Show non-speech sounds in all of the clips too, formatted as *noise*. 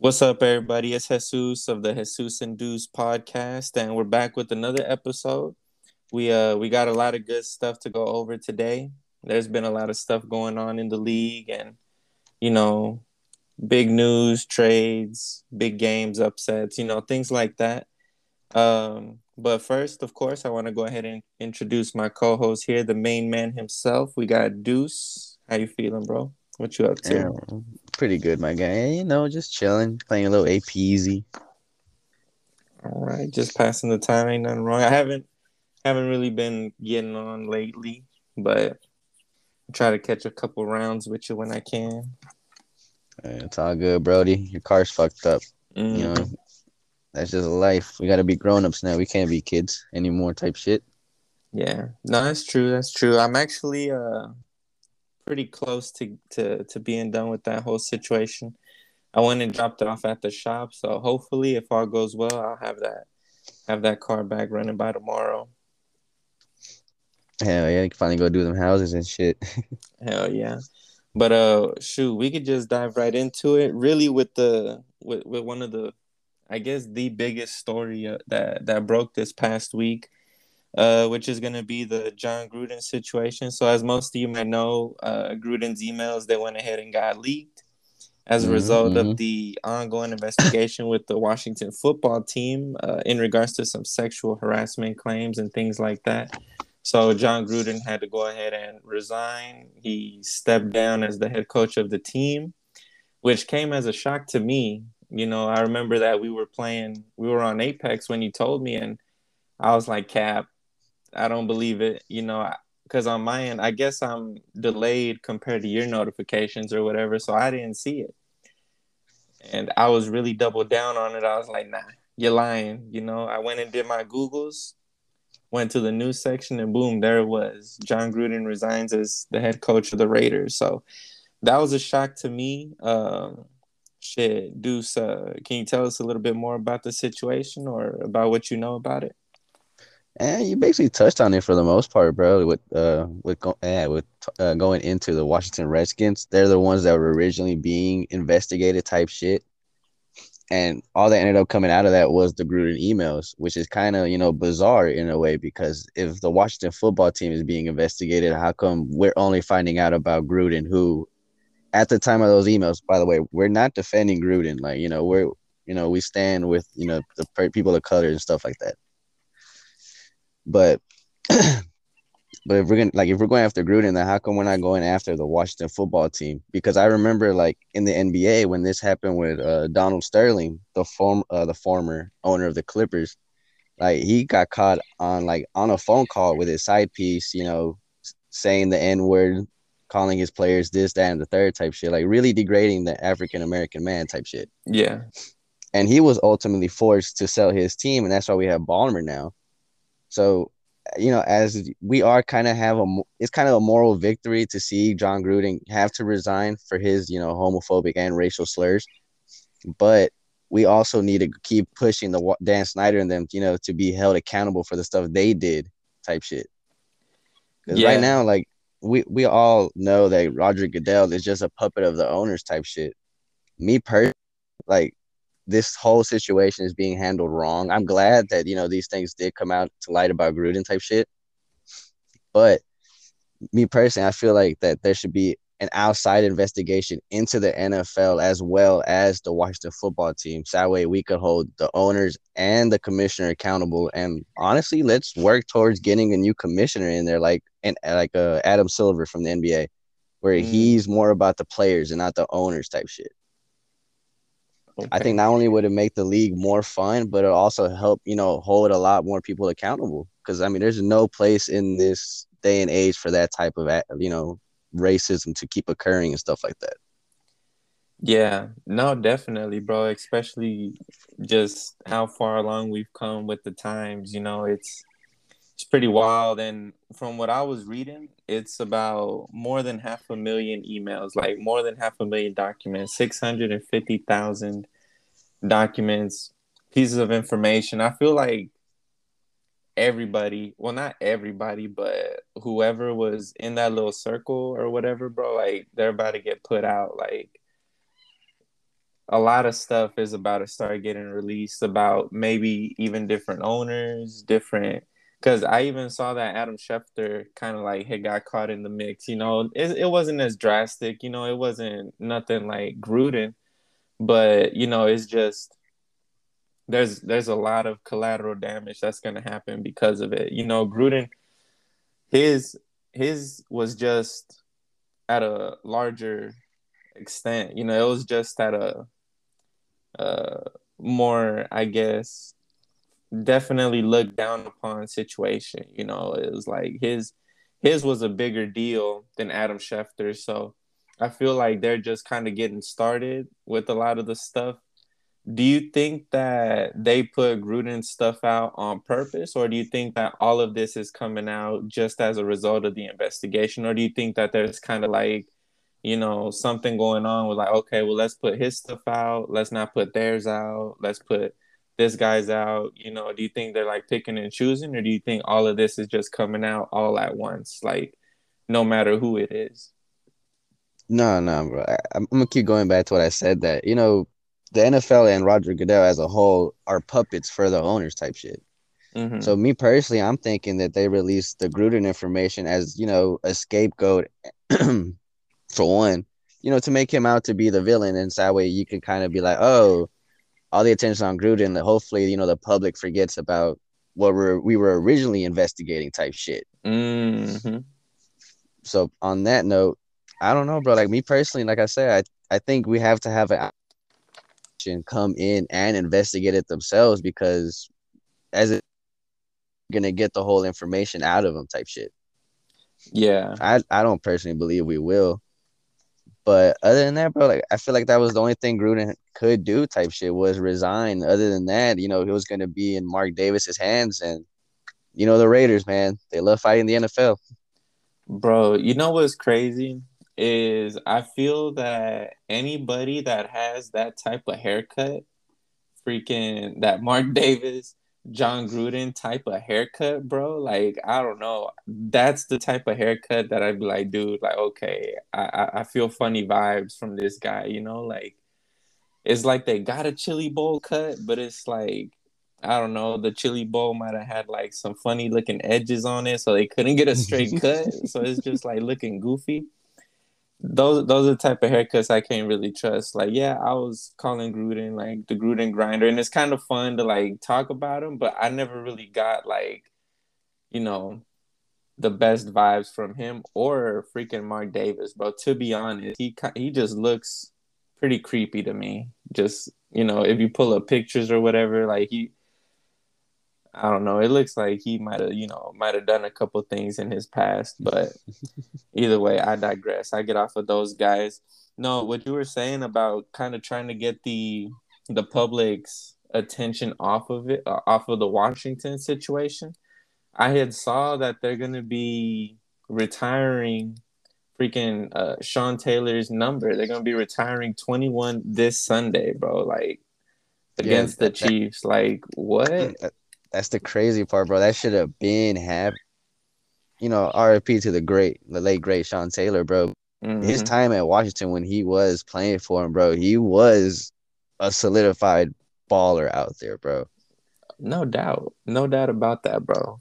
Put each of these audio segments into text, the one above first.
What's up, everybody? It's Jesus of the Jesus Induced podcast, and we're back with another episode. We uh we got a lot of good stuff to go over today. There's been a lot of stuff going on in the league, and you know, big news, trades, big games, upsets, you know, things like that. Um, but first, of course, I want to go ahead and introduce my co-host here, the main man himself. We got Deuce. How you feeling, bro? What you up to? Yeah, pretty good, my guy. You know, just chilling, playing a little AP easy. All right, just passing the time. Ain't nothing wrong. I haven't haven't really been getting on lately, but I try to catch a couple rounds with you when I can. It's all good, Brody. Your car's fucked up. Mm. You know, that's just life. We got to be grown ups now. We can't be kids anymore. Type shit. Yeah, no, that's true. That's true. I'm actually uh pretty close to to to being done with that whole situation. I went and dropped it off at the shop, so hopefully, if all goes well, I'll have that have that car back running by tomorrow. Hell yeah, you can finally go do them houses and shit. *laughs* Hell yeah. But uh shoot, we could just dive right into it. Really with the with, with one of the I guess the biggest story uh, that that broke this past week uh, which is going to be the Jon Gruden situation. So, as most of you might know, uh, Gruden's emails they went ahead and got leaked as a mm-hmm. result of the ongoing investigation with the Washington football team uh, in regards to some sexual harassment claims and things like that. So, Jon Gruden had to go ahead and resign. He stepped down as the head coach of the team, which came as a shock to me. You know, I remember that we were playing, we were on Apex when you told me, and I was like, Cap, I don't believe it. You know, because on my end, I guess I'm delayed compared to your notifications or whatever, so I didn't see it. And I was really double down on it. I was like, nah, you're lying. You know, I went and did my Googles, went to the news section, and boom, there it was. Jon Gruden resigns as the head coach of the Raiders. So that was a shock to me. Um, shit, Deuce, uh, can you tell us a little bit more about the situation or about what you know about it? And you basically touched on it for the most part, bro. With uh, with go- yeah, with uh, going into the Washington Redskins, they're the ones that were originally being investigated, type shit. And all that ended up coming out of that was the Gruden emails, which is kind of you know bizarre in a way because if the Washington football team is being investigated, how come we're only finding out about Gruden, who, at the time of those emails, by the way, we're not defending Gruden. Like you know we're you know we stand with you know the people of color and stuff like that but *clears throat* but if we're gonna like if we're going after Gruden, then how come we're not going after the Washington football team? Because I remember like in the NBA when this happened with uh, Donald Sterling, the form uh, the former owner of the Clippers, like he got caught on like on a phone call with his side piece, you know, saying the N word, calling his players this, that, and the third type shit, like really degrading the African American man type shit. Yeah. And he was ultimately forced to sell his team, and that's why we have Ballmer now. So, you know, as we are kind of have a, it's kind of a moral victory to see Jon Gruden have to resign for his, you know, homophobic and racial slurs. But we also need to keep pushing the Dan Snyder and them, you know, to be held accountable for the stuff they did, type shit. Because yeah. right now, like we we all know that Roger Goodell is just a puppet of the owners, type shit. Me personally, like this whole situation is being handled wrong. I'm glad that you know these things did come out to light about Gruden type shit. But me personally, I feel like that there should be an outside investigation into the NFL as well as the Washington football team. So that way we could hold the owners and the commissioner accountable. And honestly, let's work towards getting a new commissioner in there, like and like uh, Adam Silver from the NBA, where mm. he's more about the players and not the owners type shit. Okay. I think not only would it make the league more fun, but it also help you know hold a lot more people accountable. Because I mean, there's no place in this day and age for that type of you know racism to keep occurring and stuff like that. Yeah, no, definitely, bro. Especially just how far along we've come with the times. You know, it's it's pretty wild. And from what I was reading, it's about more than half a million emails, like more than half a million documents, 650,000 documents, pieces of information. I feel like everybody, well, not everybody, but whoever was in that little circle or whatever, bro, like they're about to get put out. Like, a lot of stuff is about to start getting released about maybe even different owners, different because I even saw that Adam Schefter kind of like had got caught in the mix. You know, it, it wasn't as drastic. You know, it wasn't nothing like Gruden, but you know, it's just there's there's a lot of collateral damage that's gonna happen because of it. You know, Gruden, his his was just at a larger extent. You know, it was just at a uh more, I guess, definitely looked down upon situation. You know, it was like his his was a bigger deal than Adam Schefter. So I feel like they're just kind of getting started with a lot of the stuff. Do you think that they put Gruden stuff out on purpose, or do you think that all of this is coming out just as a result of the investigation, or do you think that there's kind of like, you know, something going on with like, okay, well, let's put his stuff out, let's not put theirs out, let's put this guy's out you know? Do you think they're like picking and choosing or do you think all of this is just coming out all at once like no matter who it is no no bro I, i'm gonna keep going back to what i said that you know the nfl and roger goodell as a whole are puppets for the owners type shit mm-hmm. so me personally i'm thinking that they released the gruden information as you know a scapegoat *clears throat* for one you know to make him out to be the villain and so that way you can kind of be like oh all the attention on Gruden. That hopefully, you know, the public forgets about what we're, we were originally investigating type shit. Mm-hmm. So on that note, I don't know, bro. Like me personally, like I said, I, I think we have to have an action come in and investigate it themselves because as it gonna get the whole information out of them type shit. Yeah. I, I don't personally believe we will. But other than that, bro, like I feel like that was the only thing Gruden could do type shit was resign. Other than that, you know, he was gonna be in Mark Davis's hands and you know the Raiders, man. They love fighting the NFL. Bro, you know what's crazy? Is I feel that anybody that has that type of haircut, freaking that Mark *laughs* Davis, Jon Gruden type of haircut, bro. Like, I don't know. That's the type of haircut that I'd be like, dude, like, okay, I, I feel funny vibes from this guy, you know? Like, it's like they got a chili bowl cut, but it's like, I don't know, the chili bowl might have had like some funny looking edges on it, so they couldn't get a straight *laughs* cut. So it's just like looking goofy those those are the type of haircuts I can't really trust. Like, yeah, I was calling Gruden like the Gruden grinder, and it's kind of fun to like talk about him, but I never really got like, you know, the best vibes from him or freaking Mark Davis, bro. To be honest, he he just looks pretty creepy to me. Just you know, if you pull up pictures or whatever, like he I don't know. It looks like he might have, you know, might have done a couple things in his past, but *laughs* either way, I digress. I get off of those guys. No, what you were saying about kind of trying to get the the public's attention off of it, uh, off of the Washington situation. I had saw that they're gonna be retiring freaking uh, Sean Taylor's number. They're gonna be retiring 21 this Sunday, bro. Like against yeah, the Chiefs. like what? That's the crazy part, bro. That should have been happened. You know, RFP to the great, the late great Sean Taylor, bro. Mm-hmm. His time at Washington when he was playing for him, bro, he was a solidified baller out there, bro. No doubt. No doubt about that, bro.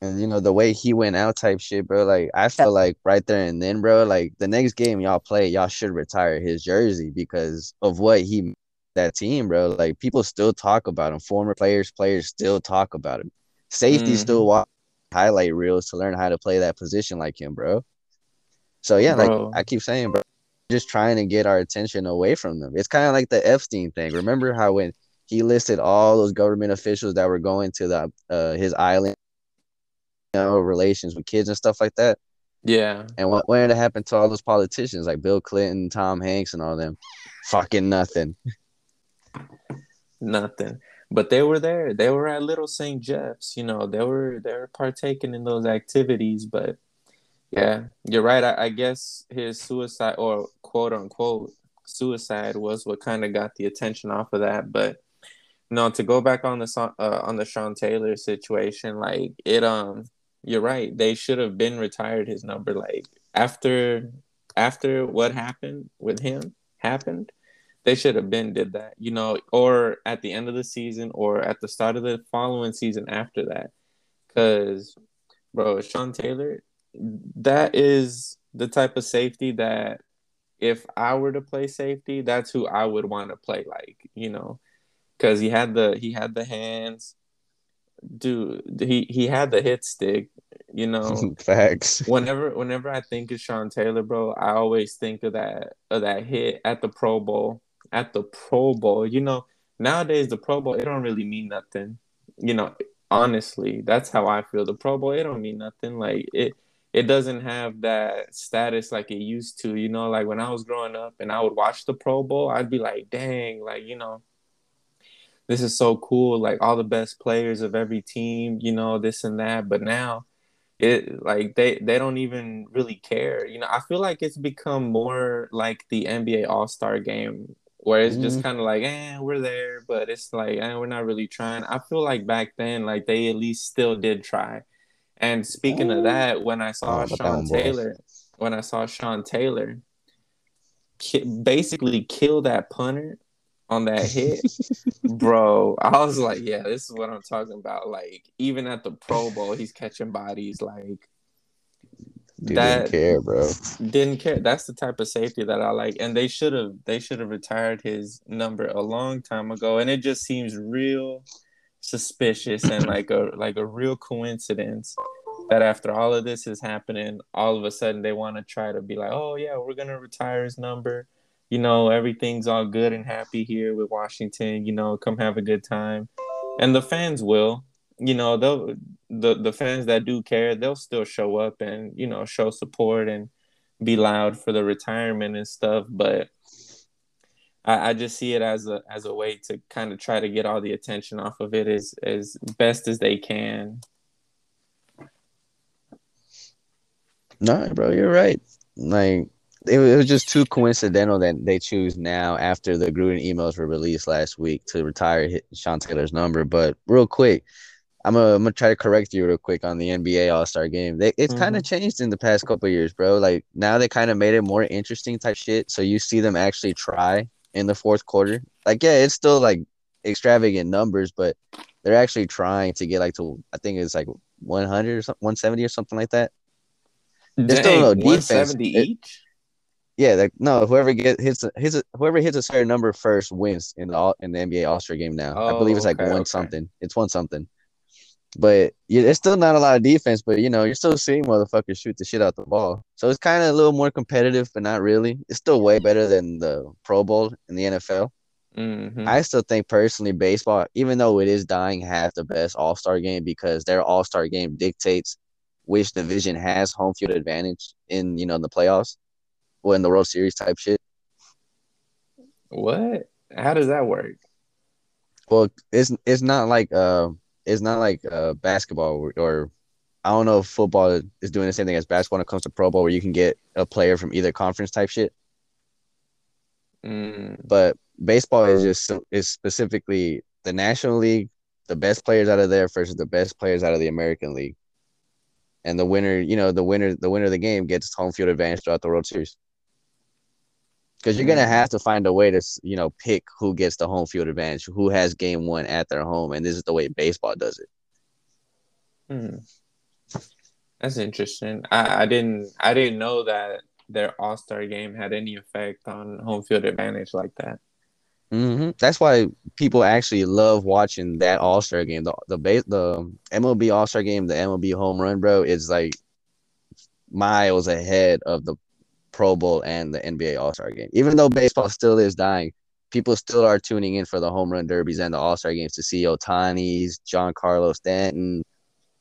And you know, the way he went out type shit, bro. Like I feel like right there and then, bro, like the next game y'all play, y'all should retire his jersey because of what he that team, bro. Like people still talk about him. Former players, players still talk about him. Safety mm-hmm. still watch highlight reels to learn how to play that position like him, bro. So yeah, bro. like I keep saying, bro, just trying to get our attention away from them. It's kind of like the Epstein thing. Remember how when he listed all those government officials that were going to the uh, his island, you know, relations with kids and stuff like that. Yeah. And what when it happened to all those politicians like Bill Clinton, Tom Hanks, and all them? Fucking nothing. *laughs* nothing. But they were there. They were at Little St. Jeff's. You know, they were they were partaking in those activities. But yeah, you're right. I, I guess his suicide or quote unquote suicide was what kind of got the attention off of that. But no, to go back on the uh, on the Sean Taylor situation, like it um, you're right. They should have been retired his number. Like after after what happened with him happened, they should have been did that, you know, or at the end of the season or at the start of the following season after that. Cause bro, Sean Taylor, that is the type of safety that if I were to play safety, that's who I would want to play like, you know, because he had the he had the hands, dude. He he had the hit stick, you know. *laughs* Facts. Whenever whenever I think of Sean Taylor, bro, I always think of that of that hit at the Pro Bowl. At the Pro Bowl, you know, nowadays the Pro Bowl it don't really mean nothing. You know, honestly, that's how I feel. The Pro Bowl it don't mean nothing. Like it it doesn't have that status like it used to. You know, like when I was growing up and I would watch the Pro Bowl, I'd be like, dang, like, you know, this is so cool. Like all the best players of every team, you know, this and that. But now it like they they don't even really care. You know, I feel like it's become more like the NBA All Star game where it's mm-hmm. just kind of like, eh, we're there, but it's like, eh, we're not really trying. I feel like back then, like they at least still did try and speaking of that, when I saw oh, Sean Taylor, when I saw Sean Taylor ki- basically kill that punter on that hit, *laughs* bro, I was like, yeah, this is what I'm talking about. Like, even at the Pro Bowl, he's catching bodies. Like, Dude that didn't care, bro. Didn't care. That's the type of safety that I like, and they should have they should have retired his number a long time ago. And it just seems real suspicious and like a like a real coincidence that after all of this is happening, all of a sudden they want to try to be like, oh yeah, we're gonna retire his number. You know, everything's all good and happy here with Washington. You know, come have a good time, and the fans will. You know, the the fans that do care, they'll still show up and you know show support and be loud for the retirement and stuff. But I, I just see it as a as a way to kind of try to get all the attention off of it as as best as they can. No, bro, you're right. Like it was just too coincidental that they choose now after the Gruden emails were released last week to retire Sean Taylor's number. But real quick, I'm gonna, I'm gonna try to correct you real quick on the NBA All Star Game. They, it's mm-hmm. kind of changed in the past couple years, bro. Like now they kind of made it more interesting type shit. So you see them actually try in the fourth quarter. Like, yeah, it's still like extravagant numbers, but they're actually trying to get like to I think it's like 100 or something, 170 or something like that. There's still no defense. 170 each. Yeah, like, no. Whoever gets hits, hits a, whoever hits a certain number first wins in the in the NBA All Star game now. Oh, I believe it's like okay, one okay. something. It's one something. But yeah, it's still not a lot of defense. But you know, you're still seeing motherfuckers shoot the shit out the ball. So it's kind of a little more competitive, but not really. It's still way better than the Pro Bowl in the NFL. Mm-hmm. I still think personally, baseball, even though it is dying, has the best All Star game because their All Star game dictates which division has home field advantage in you know the playoffs or in the World Series type shit. What? How does that work? Well, it's it's not like uh it's not like uh basketball or, or I don't know if football is doing the same thing as basketball when it comes to Pro Bowl, where you can get a player from either conference type shit. Mm. But baseball is just is specifically the National League, the best players out of there versus the best players out of the American League and the winner, you know, the winner, the winner of the game gets home field advantage throughout the World Series. Because you're gonna have to find a way to, you know, pick who gets the home field advantage, who has game one at their home, and this is the way baseball does it. Hmm. That's interesting. I, I didn't, I didn't know that their All Star game had any effect on home field advantage like that. Mm-hmm. That's why people actually love watching that All Star game. The the base, the MLB All Star game, the MLB home run, bro, is like miles ahead of the Pro Bowl and the NBA All Star game. Even though baseball still is dying, people still are tuning in for the home run derbies and the All Star games to see Ohtani's, John Giancarlo Stanton,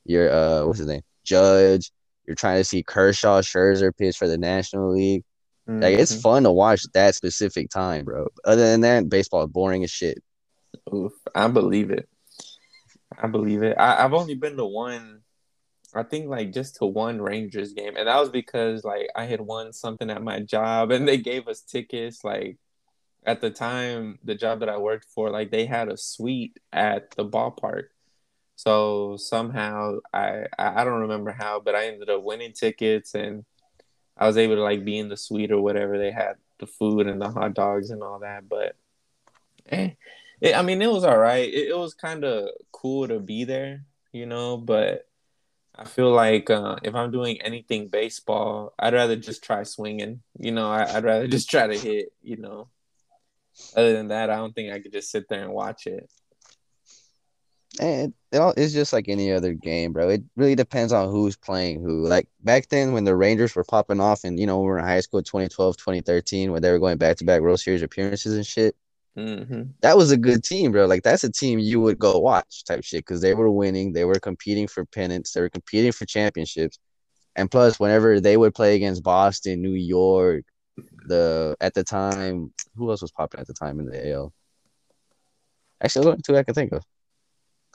your uh, what's his name, Judge. You're trying to see Kershaw, Scherzer pitch for the National League. Mm-hmm. Like it's mm-hmm. fun to watch that specific time, bro. Other than that, baseball is boring as shit. Oof, I believe it. I believe it. I, I've only been to one I think like just to one Rangers game, and that was because like I had won something at my job, and they gave us tickets. Like at the time, the job that I worked for, like they had a suite at the ballpark. So somehow I I don't remember how, but I ended up winning tickets, and I was able to like be in the suite or whatever they had the food and the hot dogs and all that. But eh, it, I mean, it was all right. It, it was kind of cool to be there, you know. But I feel like uh, if I'm doing anything baseball, I'd rather just try swinging. You know, I, would rather *laughs* just try to hit. You know. Other than that, I don't think I could just sit there and watch it. And it all, it's just like any other game, bro. It really depends on who's playing who. Like back then when the Rangers were popping off and, you know, we were in high school 2012, 2013, when they were going back to back World Series appearances and shit. Mm-hmm. That was a good team, bro. Like that's a team you would go watch type shit because they were winning. They were competing for pennants. They were competing for championships. And plus, whenever they would play against Boston, New York, the at the time, who else was popping at the time in the AL? Actually, only two I can think of.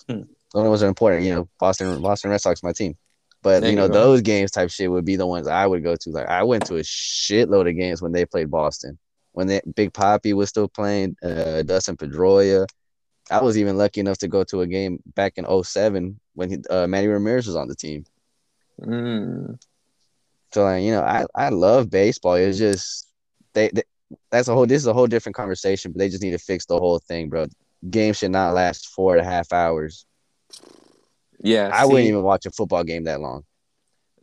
Hmm. The only ones that are important, you know, Boston, Boston Red Sox, my team. But there you know, you those games type shit would be the ones I would go to. Like I went to a shitload of games when they played Boston. When they, Big Poppy was still playing, uh, Dustin Pedroia. I was even lucky enough to go to a game back in 07 when he, uh, Manny Ramirez was on the team. Mm. So like, you know, I, I love baseball. It's just they, they that's a whole this is a whole different conversation, but they just need to fix the whole thing, bro game should not last four and a half hours. Yeah, I see, wouldn't even watch a football game that long.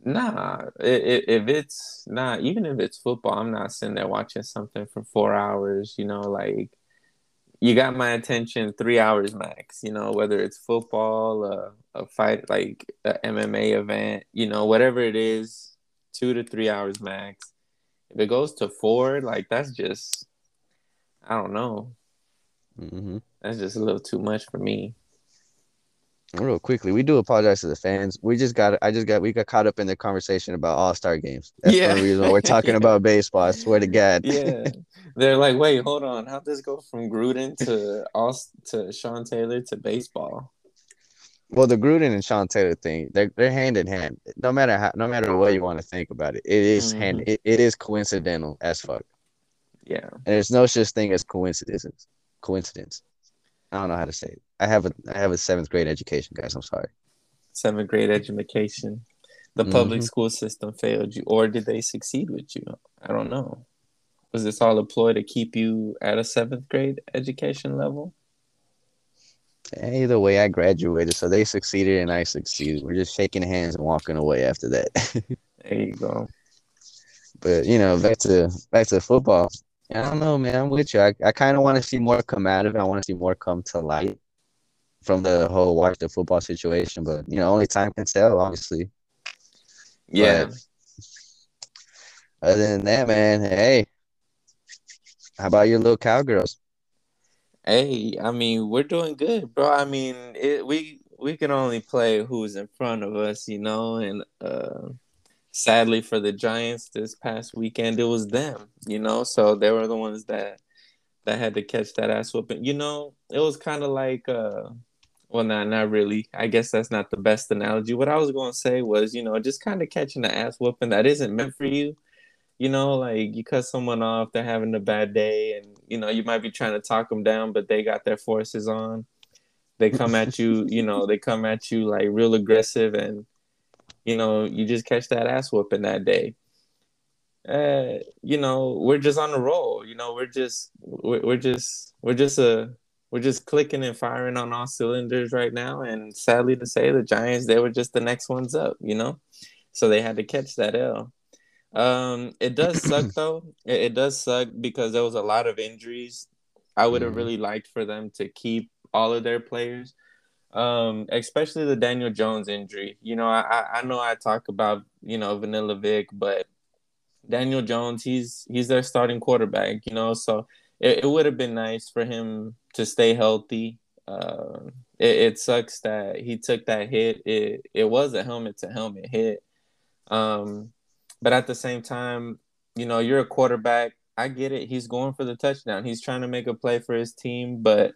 Nah, if, if it's not, even if it's football, I'm not sitting there watching something for four hours. You know, like you got my attention three hours max. You know, whether it's football, uh, a fight, like a MMA event, you know, whatever it is, two to three hours max. If it goes to four, like that's just, I don't know. Mm-hmm. That's just a little too much for me. Real quickly, we do apologize to the fans. We just got, I just got, we got caught up in the conversation about All Star games. That's yeah. the reason we're talking about *laughs* baseball. I swear to God. yeah, they're like, wait, hold on, how'd this go from Gruden to all to Sean Taylor to baseball? Well, the Gruden and Sean Taylor thing, they're they're hand in hand. No matter how, no matter what you want to think about it, it is mm-hmm. hand, it, it is coincidental as fuck. Yeah, and there's no such thing as coincidences coincidence. I don't know how to say it. I have a I have a seventh grade education, guys. I'm sorry. Seventh grade education. The public mm-hmm. school system failed you, or did they succeed with you? I don't know. Was this all a ploy to keep you at a seventh grade education level? Either way, I graduated, so they succeeded and I succeeded. We're just shaking hands and walking away after that. *laughs* there you go. But you know, back to back to football. I don't know, man. I'm with you. I, I kind of want to see more come out of it. I want to see more come to light from the whole watch the football situation. But you know, only time can tell, obviously. Yeah. But other than that, man, hey, how about your little cowgirls? Hey, I mean, we're doing good, bro. I mean, it, we we can only play who's in front of us, you know, and uh sadly for the Giants this past weekend, it was them, you know. So they were the ones that that had to catch that ass whooping. You know, it was kind of like, uh, well, not not really. I guess that's not the best analogy. What I was going to say was, you know, just kind of catching the ass whooping that isn't meant for you. You know, like you cut someone off, they're having a bad day, and you know you might be trying to talk them down, but they got their forces on. They come at you, *laughs* you know, they come at you like real aggressive and you know, you just catch that ass whooping that day. Uh, you know, we're just on a roll. You know, we're just we're, we're just we're just a we're just clicking and firing on all cylinders right now. And sadly to say, the Giants they were just the next ones up. You know, so they had to catch that L. Um, it does suck *clears throat* though. It, it, does suck because there was a lot of injuries. I would have mm-hmm. really liked for them to keep all of their players um, especially the Daniel Jones injury. You know, I I know I talk about you know Vanilla Vic, but Daniel Jones, he's he's their starting quarterback. You know, so it, it would have been nice for him to stay healthy. Uh, it, it, sucks that he took that hit. It it was a helmet to helmet hit. Um, but at the same time, you know, you're a quarterback. I get it. He's going for the touchdown. He's trying to make a play for his team, but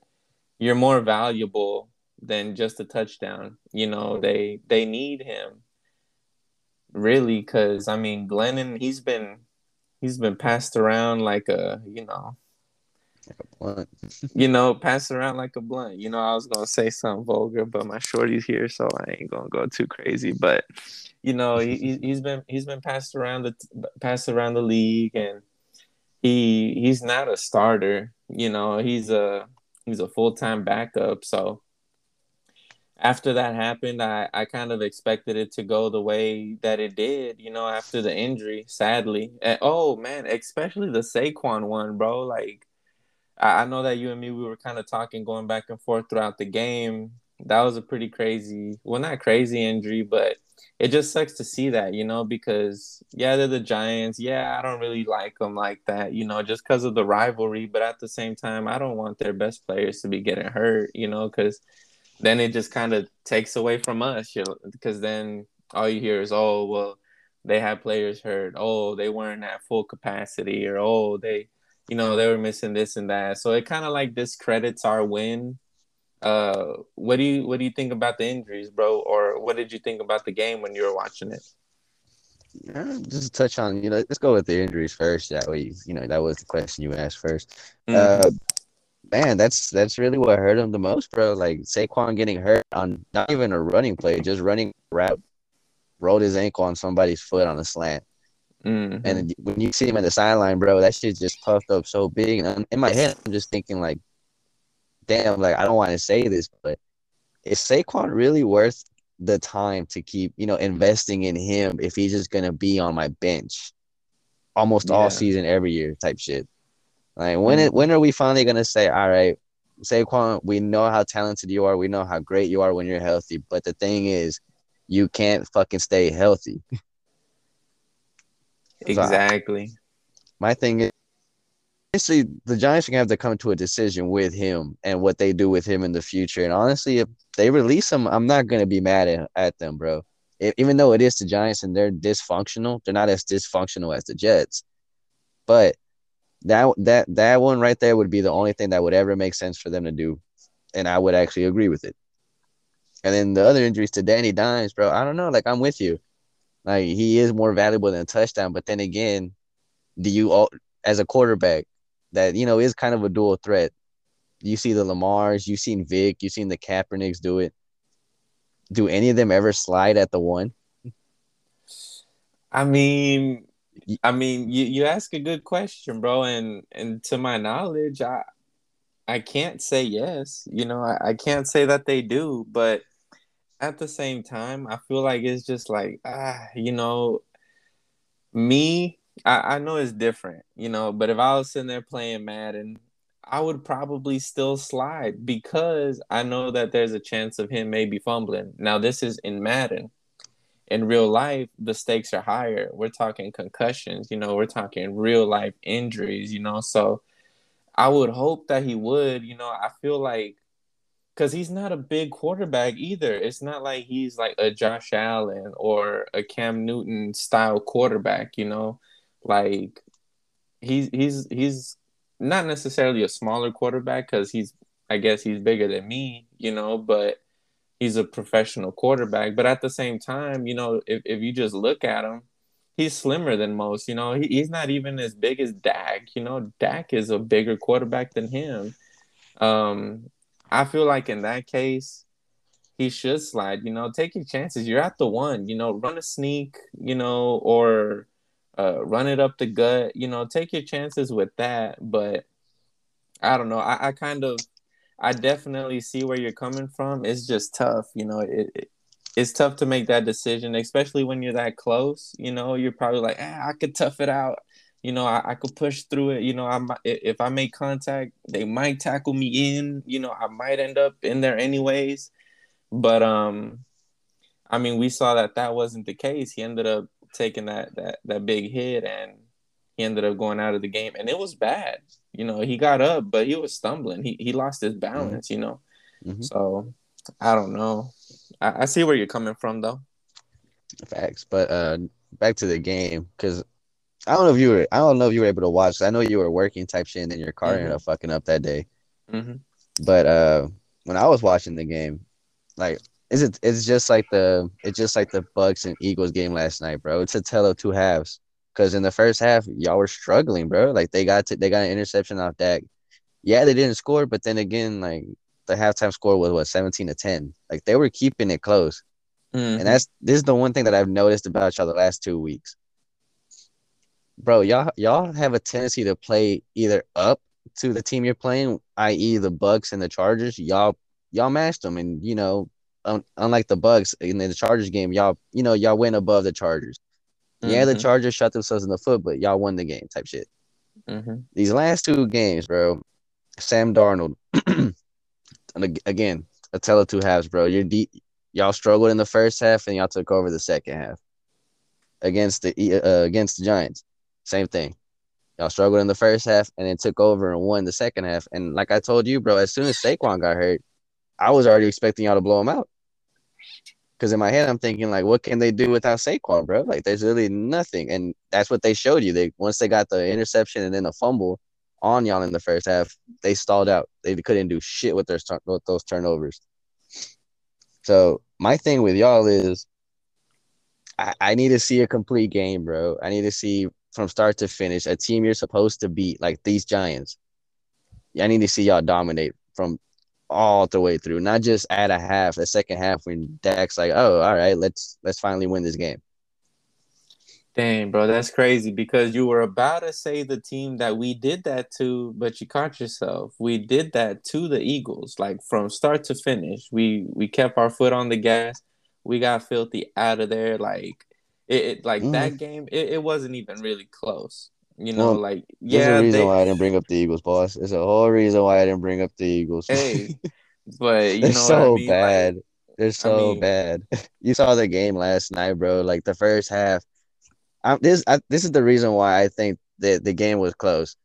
you're more valuable than just a touchdown. You know, they they need him really because I mean Glennon he's been he's been passed around like a you know like a blunt. *laughs* you know, pass around like a blunt. You know, I was gonna say something vulgar, but my shorty's here, so I ain't gonna go too crazy. But you know, he he's been he's been passed around the passed around the league, and he he's not a starter. You know, he's a he's a full time backup. So after that happened, I, I kind of expected it to go the way that it did, you know, after the injury, sadly. And, oh man, especially the Saquon one, bro. Like I, I know that you and me we were kind of talking going back and forth throughout the game. That was a pretty crazy, well not crazy injury, but it just sucks to see that, you know, because yeah, they're the Giants. Yeah, I don't really like them like that, you know, just because of the rivalry. But at the same time, I don't want their best players to be getting hurt, you know, because then it just kind of takes away from us, you know, because then all you hear is, oh, well, they had players hurt. Oh, they weren't at full capacity, or oh, they, you know, they were missing this and that. So it kind of like discredits our win uh, what do you what do you think about the injuries, bro? Or what did you think about the game when you were watching it? Yeah, just touch on you know let's go with the injuries first. That way, you know that was the question you asked 1st mm-hmm. Uh, man, that's that's really what hurt him the most, bro. Like Saquon getting hurt on not even a running play, just running route, rolled his ankle on somebody's foot on a slant. Mm-hmm. And when you see him at the sideline, bro, that shit just puffed up so big. And in my head, I'm just thinking like, damn, like I don't want to say this, but is Saquon really worth the time to keep, you know, investing in him if he's just gonna be on my bench almost yeah. all season every year type shit? Like when it, when are we finally gonna say, all right, Saquon, we know how talented you are, we know how great you are when you're healthy, but the thing is, you can't fucking stay healthy. Exactly. My thing is honestly, the Giants are gonna have to come to a decision with him and what they do with him in the future. And honestly, if they release him, I'm not gonna be mad at, at them, bro. If, even though it is the Giants and they're dysfunctional, they're not as dysfunctional as the Jets. But that that that one right there would be the only thing that would ever make sense for them to do, and I would actually agree with it. And then the other injuries to Danny Dimes, bro. I don't know. Like I'm with you. Like he is more valuable than a touchdown, but then again, do you all as a quarterback? that you know is kind of a dual threat. You see the Lamars, you've seen Vic, you've seen the Kaepernicks do it. Do any of them ever slide at the one? I mean, I mean, you, you ask a good question, bro, and and to my knowledge, I I can't say yes. You know, I, I can't say that they do, but at the same time, I feel like it's just like ah, you know, me I, I know it's different, you know, but if I was sitting there playing Madden, I would probably still slide because I know that there's a chance of him maybe fumbling. Now, this is in Madden. In real life, the stakes are higher. We're talking concussions, you know, we're talking real life injuries, you know. So I would hope that he would, you know, I feel like because he's not a big quarterback either. It's not like he's like a Josh Allen or a Cam Newton style quarterback, you know. Like he's he's he's not necessarily a smaller quarterback because he's I guess he's bigger than me, you know, but he's a professional quarterback. But at the same time, you know, if, if you just look at him, he's slimmer than most. You know, he, he's not even as big as Dak. You know, Dak is a bigger quarterback than him. Um, I feel like in that case, he should slide. You know, take your chances. You're at the one. You know, run a sneak. You know, or uh, run it up the gut. You know, take your chances with that. But I don't know. I, I kind of, I definitely see where you're coming from. It's just tough. You know, it, it it's tough to make that decision, especially when you're that close. You know, you're probably like, eh, I could tough it out. You know, I, I could push through it. You know, I if I make contact, they might tackle me in. You know, I might end up in there anyways. But um, I mean, we saw that that wasn't the case. He ended up taking that that that big hit and he ended up going out of the game and it was bad. You know, he got up, but he was stumbling. He he lost his balance, mm-hmm. you know. Mm-hmm. So I don't know. I, I, see where you're coming from though. Facts. But uh back to the game, because I don't know if you were I don't know if you were able to watch. I know you were working type shit and then your car mm-hmm. ended up fucking up that day. Mm-hmm. But uh when I was watching the game, like is it? It's just like the it's just like the Bucks and Eagles game last night, bro. It's a tell of two halves. Because in the first half, y'all were struggling, bro. Like they got to, they got an interception off Dak. Yeah, they didn't score, but then again, like the halftime score was what seventeen to ten. Like they were keeping it close. Mm-hmm. And that's this is the one thing that I've noticed about y'all the last two weeks. Bro, y'all y'all have a tendency to play either up to the team you're playing, i.e. the Bucks and the Chargers. Y'all y'all matched them, and you know, un- unlike the Bucks in the Chargers game, y'all you know y'all went above the Chargers. Mm-hmm. Yeah, the mm-hmm. Chargers shot themselves in the foot, but y'all won the game, type shit. Mm-hmm. These last two games, bro, Sam Darnold, *clears throat* and again, a tell of two halves, bro. You're deep. Y'all struggled in the first half, and y'all took over the second half against the uh, against the Giants. Same thing. Y'all struggled in the first half and then took over and won the second half. And like I told you, bro, as soon as Saquon got hurt, I was already expecting y'all to blow him out. Because in my head, I'm thinking like, what can they do without Saquon, bro? Like, there's really nothing, and that's what they showed you. They once they got the interception and then a fumble on y'all in the first half, they stalled out. They couldn't do shit with their with those turnovers. So my thing with y'all is, I, I need to see a complete game, bro. I need to see from start to finish a team you're supposed to beat, like these Giants. I need to see y'all dominate from all the way through, not just at a half, the second half when Dak's like, "Oh, all right, let's let's finally win this game." Dang, bro, that's crazy because you were about to say the team that we did that to, but you caught yourself. We did that to the Eagles, like from start to finish. We we kept our foot on the gas. We got filthy out of there. Like it, it like mm. that game, it, it wasn't even really close. You know, well, like yeah, there's a reason they, why I didn't bring up the Eagles, boss. There's a whole reason why I didn't bring up the Eagles. hey, *laughs* but you They're know so I mean? bad. Like, They're so I mean, bad. *laughs* You saw the game last night, bro. Like the first half. I'm, this I, this is the reason why I think that the game was close.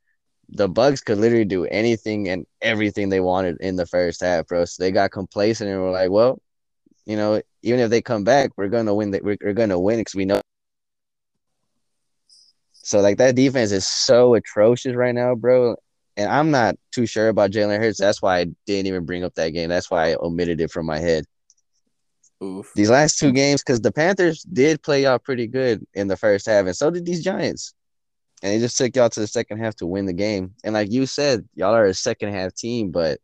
The Bucks could literally do anything and everything they wanted in the first half, bro. So they got complacent and were like, "Well, you know, even if they come back, we're gonna win. we're, we're gonna win because we know so like that defense is so atrocious right now, bro. And I'm not too sure about Jalen Hurts. That's why I didn't even bring up that game. That's why I omitted it from my head. Oof. These last two games, because the Panthers did play y'all pretty good in the first half, and so did these Giants. And it just took y'all to the second half to win the game. And like you said, y'all are a second half team, but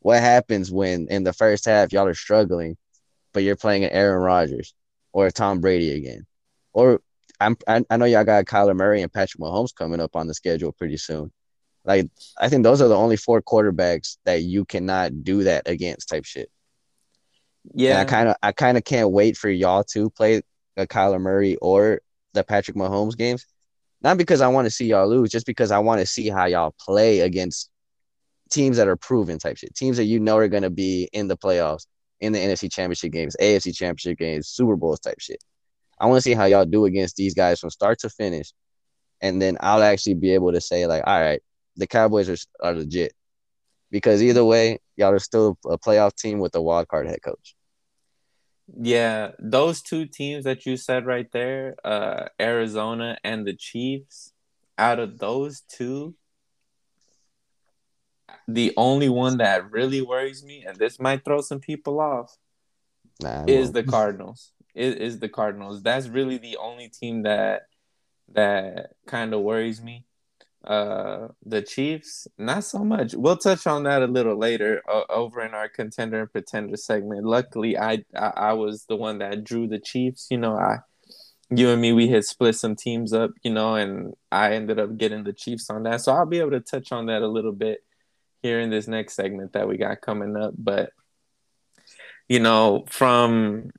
what happens when in the first half y'all are struggling, but you're playing an Aaron Rodgers or a Tom Brady again? Or I'm I, I know y'all got Kyler Murray and Patrick Mahomes coming up on the schedule pretty soon. Like I think those are the only four quarterbacks that you cannot do that against type shit. Yeah. And I kind of I kind of can't wait for y'all to play a Kyler Murray or the Patrick Mahomes games. Not because I want to see y'all lose, just because I want to see how y'all play against teams that are proven type shit. Teams that you know are going to be in the playoffs, in the NFC Championship games, AFC Championship games, Super Bowls type shit. I want to see how y'all do against these guys from start to finish, and then I'll actually be able to say like, all right, the Cowboys are are legit, because either way, y'all are still a playoff team with a wild card head coach. Yeah, those two teams that you said right there, uh, Arizona and the Chiefs. Out of those two, the only one that really worries me, and this might throw some people off, nah, is the *laughs* Cardinals is, is the Cardinals. That's really the only team that that kind of worries me. Uh, the Chiefs, not so much. We'll touch on that a little later uh, over in our contender and pretender segment. Luckily, I, I I was the one that drew the Chiefs. You know, I you and me we had split some teams up. You know, and I ended up getting the Chiefs on that. So I'll be able to touch on that a little bit here in this next segment that we got coming up. But you know, from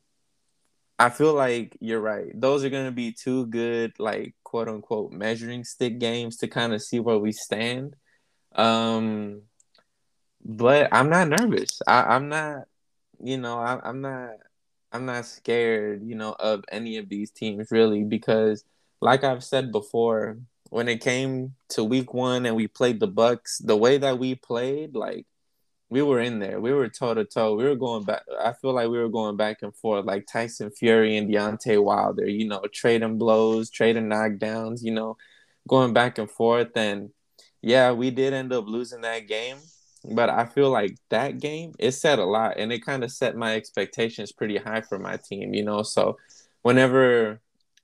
I feel like you're right. Those are going to be two good, like quote unquote, measuring stick games to kind of see where we stand. Um, but I'm not nervous. I, am not, you know, I, I'm not, I'm not scared, you know, of any of these teams really because, like I've said before, when it came to week one and we played the Bucks, the way that we played, like we were in there. We were toe to toe. We were going back. I feel like we were going back and forth, like Tyson Fury and Deontay Wilder. You know, trading blows, trading knockdowns. You know, going back and forth. And yeah, we did end up losing that game. But I feel like that game it set a lot, and it kind of set my expectations pretty high for my team. You know, so whenever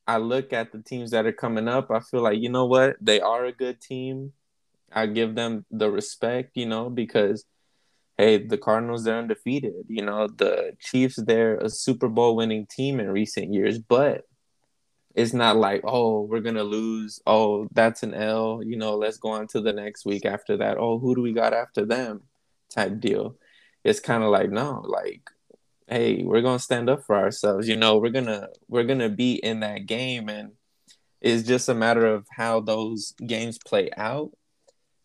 I look at the teams that are coming up, I feel like you know what? They are a good team. I give them the respect, you know, because hey, the Cardinals they're undefeated. You know, the Chiefs they're a Super Bowl winning team in recent years, but it's not like oh we're gonna lose. Oh that's an L you know let's go on to the next week after that. Oh who do we got after them? Type deal. It's kind of like no like hey we're gonna stand up for ourselves you know we're gonna we're gonna be in that game and it's just a matter of how those games play out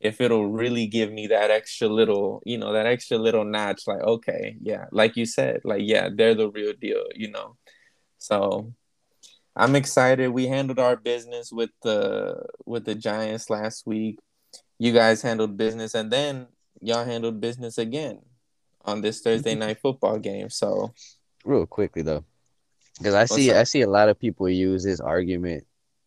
if it'll really give me that extra little you know that extra little notch like okay yeah like you said like yeah they're the real deal you know so I'm excited. We handled our business with the with the Giants last week. You guys handled business, and then y'all handled business again on this Thursday mm-hmm. night football game. So, real quickly though, because I see I see a lot of people use this argument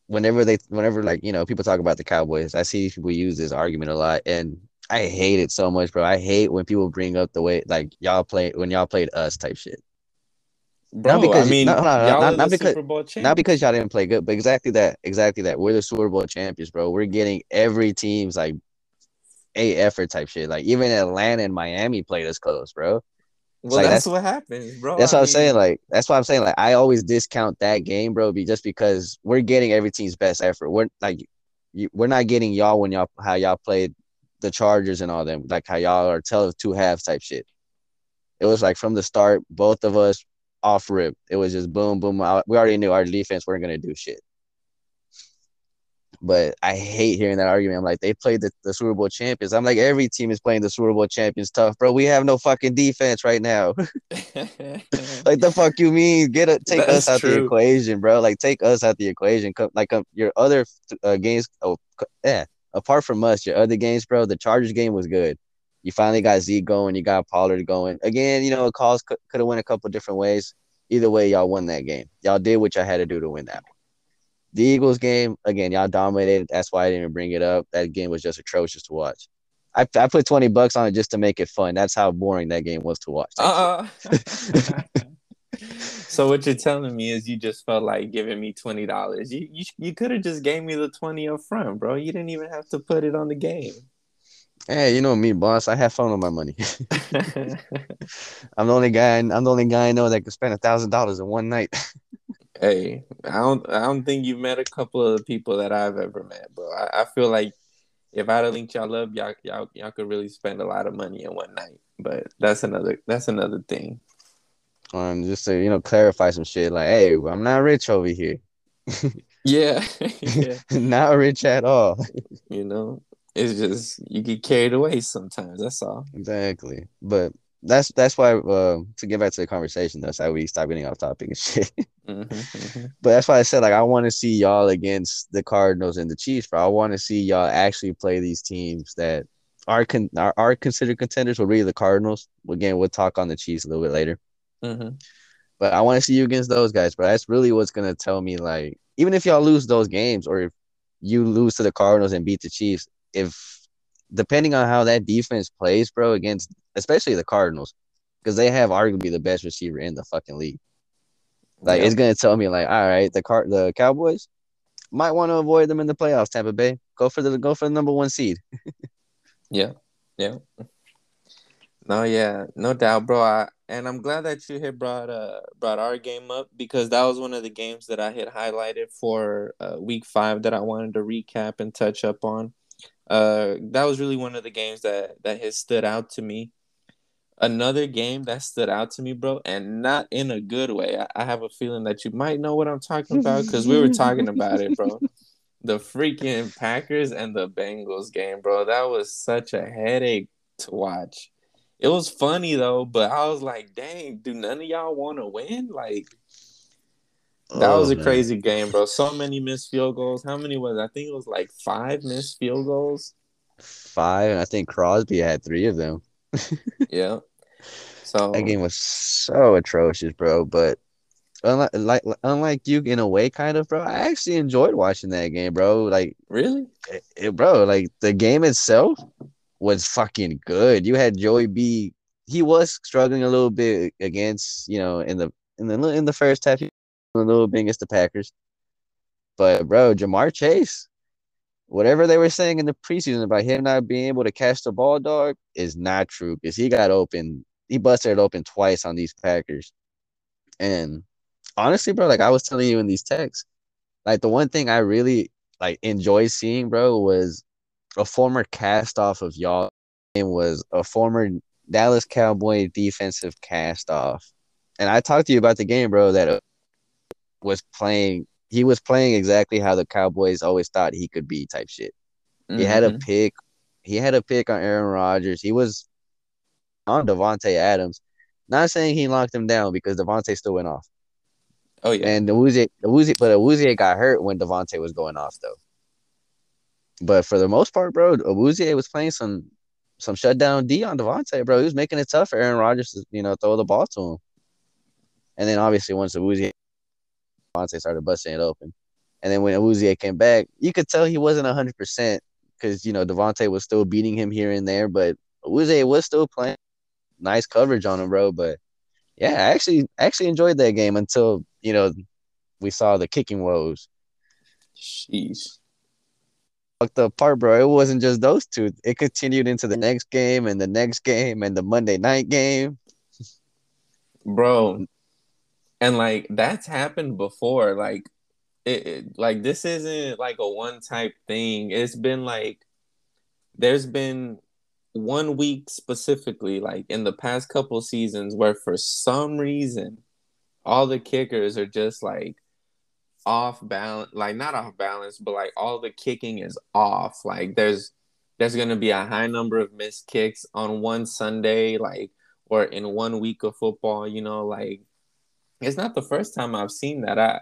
whenever they whenever like you know people talk about the Cowboys. I see people use this argument a lot, and I hate it so much, bro. I hate when people bring up the way like y'all play when y'all played us type shit. Bro, not because I mean, no, no, no, not, not because not because y'all didn't play good, but exactly that, exactly that. We're the Super Bowl champions, bro. We're getting every team's like a effort type shit. Like even Atlanta and Miami played us close, bro. Well, like, that's, that's, what happens, bro. That's I what mean, I'm saying. Like that's what I'm saying. Like I always discount that game, bro, be just because we're getting every team's best effort. We're like, you, we're not getting y'all when y'all how y'all played the Chargers and all them, like how y'all are tell two halves type shit. It was like from the start, both of us off rip. It was just boom, boom. We already knew our defense weren't gonna do shit. But I hate hearing that argument. I'm like, they played the, the Super Bowl champions. I'm like, every team is playing the Super Bowl champions tough, bro. We have no fucking defense right now. *laughs* *laughs* like the fuck you mean? Get a take That's us out true. the equation, bro. Like take us out the equation. Come like um, your other uh, games. Oh, yeah. Apart from us, your other games, bro. The Chargers game was good. You finally got Zeke going. You got Pollard going. Again, you know, calls could, could have went a couple different ways. Either way, y'all won that game. Y'all did what y'all had to do to win that one. The Eagles game, again, y'all dominated. That's why I didn't even bring it up. That game was just atrocious to watch. I, I put 20 bucks on it just to make it fun. That's how boring that game was to watch. Uh-uh. *laughs* so what you're telling me is you just felt like giving me twenty dollars. You you, you could have just gave me the twenty up front, bro. You didn't even have to put it on the game. Hey, you know me, boss. I have fun with my money. *laughs* *laughs* I'm the only guy. I'm the only guy I know that can spend a thousand dollars in one night. Hey, I don't. I don't think you've met a couple of the people that I've ever met, bro. I, I feel like if I'd have linked y'all up, y'all, y'all, y'all could really spend a lot of money in one night. But that's another. That's another thing. Um, just to you know clarify some shit. Like, hey, I'm not rich over here. *laughs* yeah, yeah. *laughs* not rich at all. You know, it's just you get carried away sometimes. That's all. Exactly. But that's that's why uh, to get back to the conversation, that's how we stop getting off topic and shit. *laughs* Mm-hmm, mm-hmm. But that's why I said like I want to see y'all against the Cardinals and the Chiefs, bro. I want to see y'all actually play these teams that are con- are, are considered contenders. Well, really the Cardinals. Again, we'll talk on the Chiefs a little bit later. Mm-hmm. But I want to see you against those guys, bro. That's really what's gonna tell me like even if y'all lose those games or if you lose to the Cardinals and beat the Chiefs, if depending on how that defense plays, bro, against especially the Cardinals, because they have arguably the best receiver in the fucking league. Like yeah. it's gonna tell me like, all right, the car the Cowboys might want to avoid them in the playoffs. Tampa Bay, go for the go for the number one seed. *laughs* yeah, yeah. No, yeah, no doubt, bro. I, and I'm glad that you had brought uh brought our game up because that was one of the games that I had highlighted for uh, week five that I wanted to recap and touch up on. Uh, that was really one of the games that that has stood out to me. Another game that stood out to me, bro, and not in a good way. I, I have a feeling that you might know what I'm talking about because we were talking about it, bro. *laughs* The freaking Packers and the Bengals game, bro. That was such a headache to watch. It was funny though, but I was like, dang, do none of y'all want to win? Like, that oh, was a man. crazy game, bro. So many missed field goals. How many was? It? I think it was like five missed field goals. Five. and I think Crosby had three of them. *laughs* yeah. So that game was so atrocious, bro. But unlike like unlike you in a way, kind of, bro. I actually enjoyed watching that game, bro. Like really, it, it, bro. Like the game itself was fucking good. You had Joey B. He was struggling a little bit against, you know, in the in the in the first half little bit against the Packers. But bro, Ja'Marr Chase, whatever they were saying in the preseason about him not being able to catch the ball, dog, is not true because he got open. He busted it open twice on these Packers. And honestly, bro, like I was telling you in these texts, like the one thing I really like enjoy seeing, bro, was a former cast off of y'all and was a former Dallas Cowboy defensive cast off. And I talked to you about the game, bro, that was playing he was playing exactly how the Cowboys always thought he could be type shit. Mm-hmm. He had a mm-hmm. pick. He had a pick on Aaron Rodgers. He was on Davante Adams. Not saying he locked him down because Davante still went off. Oh yeah. And the Awuzie, but Awuzie got hurt when Davante was going off though. But for the most part, bro, Awuzie was playing some some shutdown D on Davante, bro. He was making it tough for Aaron Rodgers to, you know, throw the ball to him. And then obviously once Awuzie Davante started busting it open. And then when Awuzie came back, you could tell he wasn't hundred percent because you know Davante was still beating him here and there, but Awuzie was still playing nice coverage on him, bro. But yeah, I actually actually enjoyed that game until you know we saw the kicking woes. Jeez. Fucked up part, bro. It wasn't just those two. It continued into the next game and the next game and the Monday night game. Bro. And like that's happened before. Like it, it like this isn't like a one type thing. It's been like there's been one week specifically, like in the past couple seasons, where for some reason all the kickers are just like off balance, like not off balance, but like all the kicking is off. Like there's there's gonna be a high number of missed kicks on one Sunday, like or in one week of football. You know, like it's not the first time I've seen that. I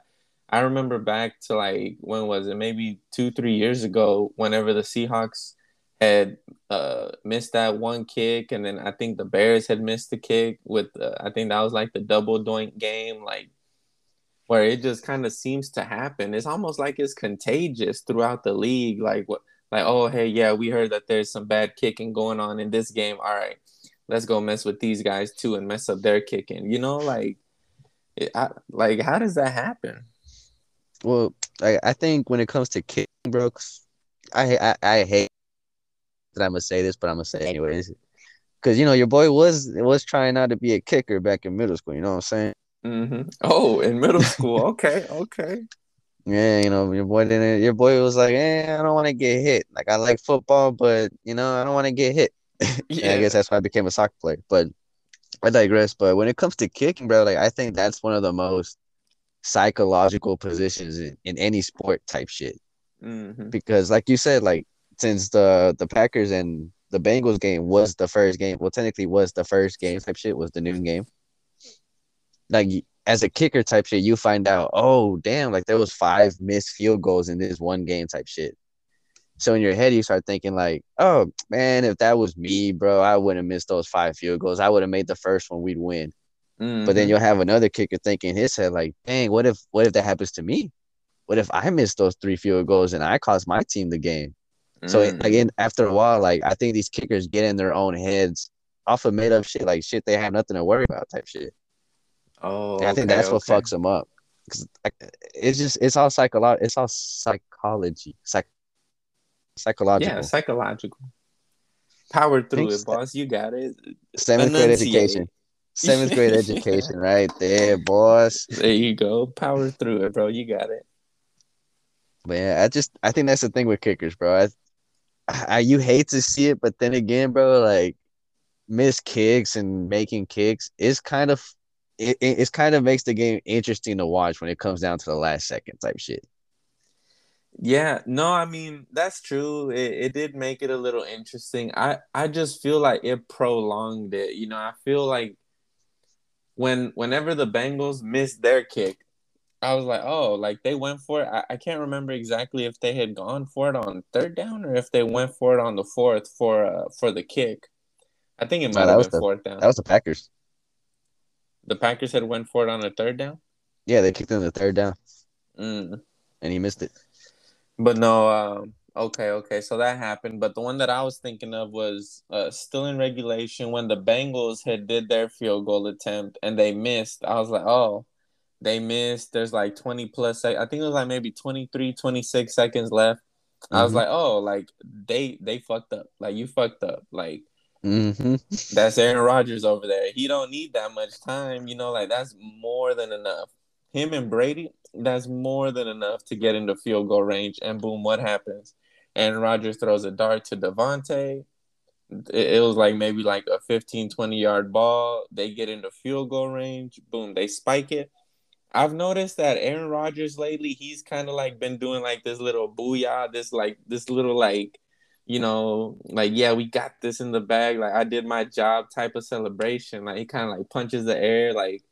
I remember back to like when was it? Maybe two three years ago, whenever the Seahawks had uh, missed that one kick, and then I think the Bears had missed the kick with uh, I think that was like the double doink game, like where it just kind of seems to happen. It's almost like it's contagious throughout the league. Like what, like oh hey yeah, we heard that there's some bad kicking going on in this game. All right, let's go mess with these guys too and mess up their kicking. You know, like, it, I, like how does that happen? Well, I, I think when it comes to kicking, Brooks, I, I I hate that I'm gonna say this, but I'm gonna say anyways. Cause you know your boy was was trying not to be a kicker back in middle school. You know what I'm saying? Mm-hmm. Oh, in middle school. *laughs* okay, okay. Yeah, you know your boy didn't. Your boy was like, "Eh, I don't want to get hit. Like I like football, but you know I don't want to get hit." *laughs* yeah, I guess that's why I became a soccer player. But I digress. But when it comes to kicking, bro, like I think that's one of the most psychological positions in, in any sport type shit. Mm-hmm. Because, like you said, like since the the Packers and the Bengals game was the first game. Well, technically was the first game type shit was the noon game. Like as a kicker type shit, you find out, oh damn, like there was five missed field goals in this one game type shit. So in your head, you start thinking like, oh man, if that was me, bro, I wouldn't have missed those five field goals. I would have made the first one, we'd win. Mm-hmm. But then mm-hmm. you'll have another kicker thinking in his head like, dang, what if what if that happens to me? What if I miss those three field goals and I cost my team the game? So mm. again, after a while, like I think these kickers get in their own heads off of made up shit, like shit they have nothing to worry about type shit. Oh, I think that's okay. what fucks them up. Cause like, it's just it's all psychological. It's all psychology, psych- psychological. Yeah, psychological. Power through it, boss. You got it. Seventh grade education. Seventh grade *laughs* education, right there, boss. There you go. Power through it, bro. You got it. But yeah, I just I think that's the thing with kickers, bro. I I, you hate to see it, but then again, bro, like miss kicks and making kicks is kind of it, it's kind of makes the game interesting to watch when it comes down to the last second type shit. Yeah, no, I mean that's true. It, it did make it a little interesting. I I just feel like it prolonged it. You know, I feel like when whenever the Bengals missed their kick, I was like, oh, like they went for it. I, I can't remember exactly if they had gone for it on third down or if they went for it on the fourth for uh, for the kick. I think it might no, have been the, fourth down. That was the Packers. The Packers had went for it on a third down. Yeah, they kicked in the third down, mm. and he missed it. But no, um, okay, okay, so that happened. But the one that I was thinking of was uh, still in regulation when the Bengals had did their field goal attempt and they missed. I was like, oh, they missed. There's like 20 plus. Sec- I think it was like maybe 23, 26 seconds left. Mm-hmm. I was mm-hmm. like, oh, like they they fucked up. Like you fucked up. Like mm-hmm. that's Aaron Rodgers over there. He don't need that much time. You know, like that's more than enough. Him and Brady, that's more than enough to get into field goal range. And boom, what happens? Aaron Rodgers throws a dart to Davante. It, it was like maybe like a 15, 20 yard ball. They get into field goal range. Boom, they spike it. I've noticed that Aaron Rodgers lately, he's kind of like been doing like this little booyah, this like this little like, you know, like yeah, we got this in the bag. Like I did my job type of celebration. Like he kind of like punches the air, like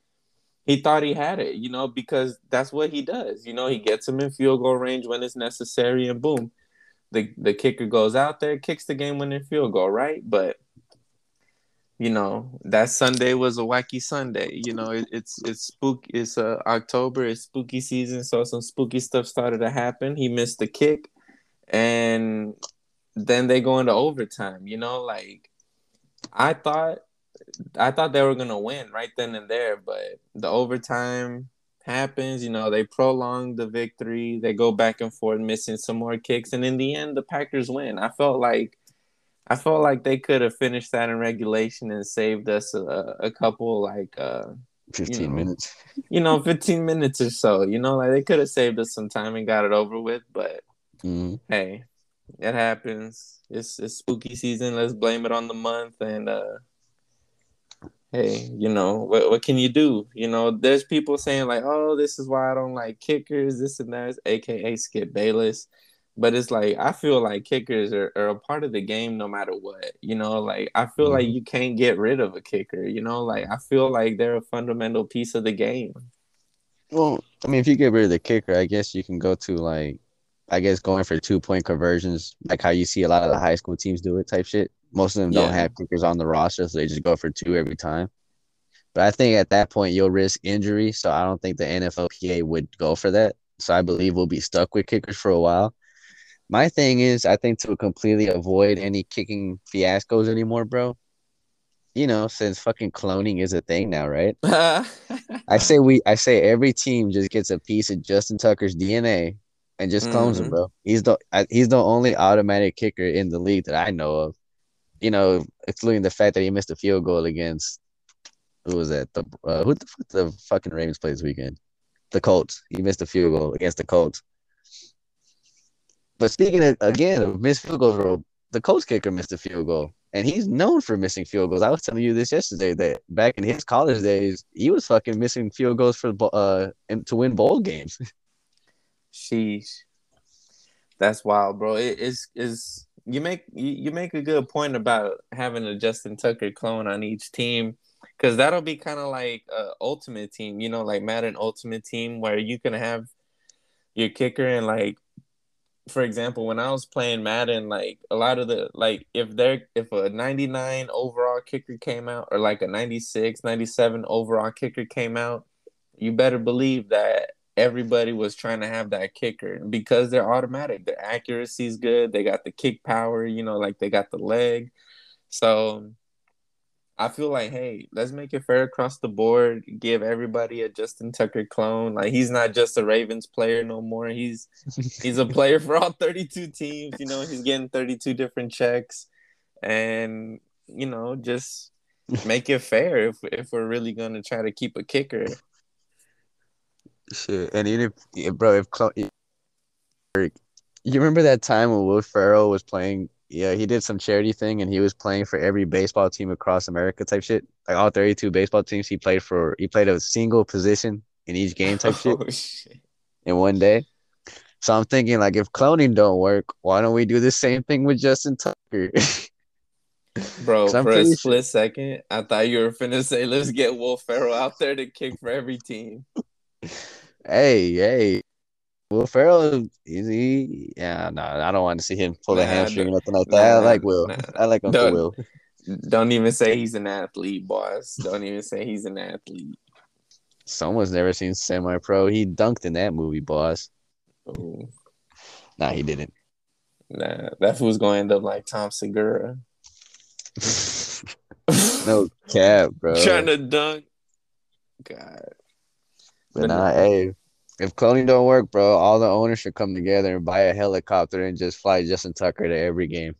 he thought he had it, you know, because that's what he does. You know, he gets him in field goal range when it's necessary, and boom, the the kicker goes out there, kicks the game winning field goal, right? But you know that Sunday was a wacky Sunday. You know, it, it's it's spook. It's uh, October. It's spooky season, so some spooky stuff started to happen. He missed the kick, and then they go into overtime. You know, like I thought I thought they were gonna win right then and there, but the overtime happens. You know, they prolong the victory. They go back and forth, missing some more kicks, and in the end, the Packers win. I felt like, I felt like they could have finished that in regulation and saved us a, a couple like uh, fifteen you know, minutes. You know, fifteen minutes or so. You know, like they could have saved us some time and got it over with. But mm-hmm. hey, it happens. It's it's spooky season. Let's blame it on the month and. uh hey, you know, what what can you do? You know, there's people saying like, oh, this is why I don't like kickers, this and that, aka Skip Bayless. But it's like I feel like kickers are, are a part of the game no matter what. You know, like I feel mm-hmm. like you can't get rid of a kicker, you know, like I feel like they're a fundamental piece of the game. Well, I mean, if you get rid of the kicker, I guess you can go to like I guess going for two point conversions, like how you see a lot of the high school teams do it type shit. Most of them don't have kickers on the roster, so they just go for two every time. But I think at that point you'll risk injury, so I don't think the NFLPA would go for that. So I believe we'll be stuck with kickers for a while. My thing is, I think to completely avoid any kicking fiascos anymore, bro. You know, since fucking cloning is a thing now, right? *laughs* I say we, I say every team just gets a piece of Justin Tucker's DNA and just clones mm-hmm. him, bro. He's the he's the only automatic kicker in the league that I know of you know, excluding the fact that he missed a field goal against who was that? The uh, who the, the fucking Ravens played this weekend? The Colts. He missed a field goal against the Colts. But speaking of, again of missed field goals, the Colts kicker missed a field goal, and he's known for missing field goals. I was telling you this yesterday that back in his college days, he was fucking missing field goals for uh to win bowl games. *laughs* Sheesh, that's wild, bro. It is is you make you, you make a good point about having a Justin Tucker clone on each team because that'll be kind of like a ultimate team, you know, like Madden Ultimate Team where you can have your kicker and like for example, when I was playing Madden, like a lot of the like if there if a 99 overall kicker came out or like a 96, 97 overall kicker came out, you better believe that everybody was trying to have that kicker because they're automatic. Their accuracy is good. They got the kick power, you know, like they got the leg. So I feel like, hey, let's make it fair across the board. Give everybody a Justin Tucker clone. Like he's not just a Ravens player no more. He's *laughs* he's a player for all 32 teams. You know, he's getting 32 different checks, and you know, just make it fair if if we're really gonna try to keep a kicker. Shit, and even if, bro, if, if you remember that time when Will Ferrell was playing, yeah, he did some charity thing and he was playing for every baseball team across America type shit. Like all 32 baseball teams, he played for. He played a single position in each game type shit, *laughs* oh, shit. in one day. So I'm thinking, like, if cloning don't work, why don't we do the same thing with Justin Tucker? *laughs* Bro, for a split sure. second, I thought you were finna say, let's get Will Ferrell out there to kick for every team. *laughs* hey, hey. Will Ferrell is he? Yeah, no, I don't want to see him pull nah, a hamstring or nothing like that. Nah, I like Will. Nah, I like Uncle don't, Will. Don't even say he's an athlete, boss. Don't even say he's an athlete. Someone's never seen Semi Pro. He dunked in that movie, boss. Ooh. Nah, he didn't. Nah, that fool's going to end up like Tom Segura. *laughs* no cap, *laughs* bro. Trying to dunk. God. But nah, hey, if cloning don't work, bro, all the owners should come together and buy a helicopter and just fly Justin Tucker to every game.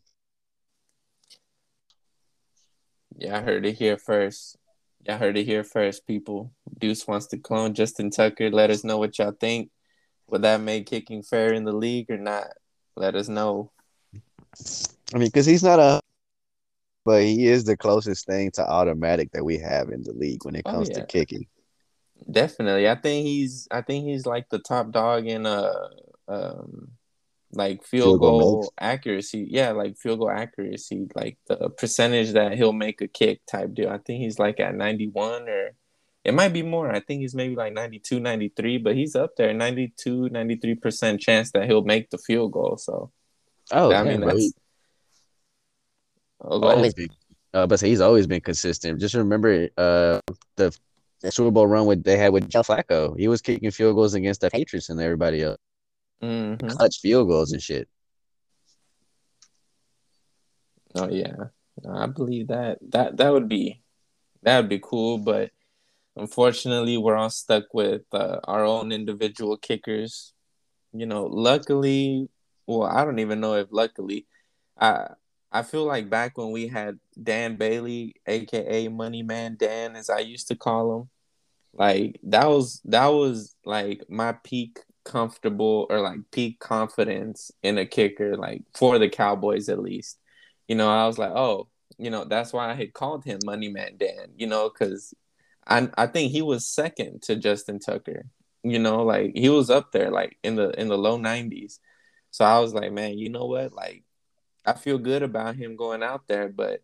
Yeah, I heard it here first. Y'all heard it here first, people. Deuce wants to clone Justin Tucker. Let us know what y'all think. Would that make kicking fair in the league or not? Let us know. I mean, because he's not a, but he is the closest thing to automatic that we have in the league when it Oh, comes yeah. to kicking. Definitely. I think he's I think he's like the top dog in uh um like field, Field goal goal accuracy. Yeah, like field goal accuracy, like the percentage that he'll make a kick type deal. I think he's like at 91 or it might be more. I think he's maybe like 92, 93, but he's up there 92, 93% chance that he'll make the field goal. So, Oh, I yeah, mean, that's He always been, uh, but he's always been consistent. Just remember, uh, the, Super Bowl run with they had with Joe Flacco. He was kicking field goals against the Patriots and everybody else, Mhm. clutch field goals and shit. Oh yeah, I believe that. That that would be that would be cool, but unfortunately, we're all stuck with uh, our own individual kickers. You know, luckily, well, I don't even know if luckily, I I feel like back when we had Dan Bailey, aka Money Man Dan, as I used to call him, like that was that was like my peak comfortable or like peak confidence in a kicker, like for the Cowboys at least. You know, I was like, oh, you know, that's why I had called him Money Man Dan, you know, because I I think he was second to Justin Tucker. You know, like he was up there like in the in the low nineties. So I was like, man, you know what? Like I feel good about him going out there, but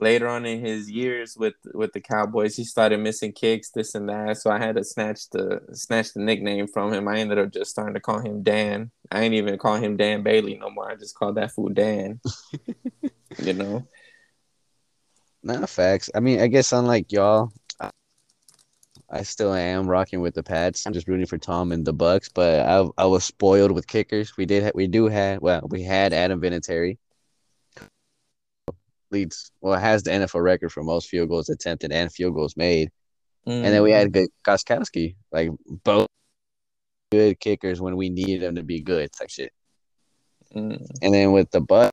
later on in his years with with the Cowboys, he started missing kicks, this and that. So I had to snatch the snatch the nickname from him. I ended up just starting to call him Dan. I ain't even call him Dan Bailey no more. I just call that fool Dan. *laughs* you know? Nah, facts. I mean, I guess unlike y'all, I, I still am rocking with the Pats. I'm just rooting for Tom and the Bucks, but I I was spoiled with kickers. We did ha- we do have well we had Adam Vinatieri leads well has the NFL record for most field goals attempted and field goals made, and then we had good Gostkowski like both good kickers when we needed them to be good type shit. Mm, And then with the butt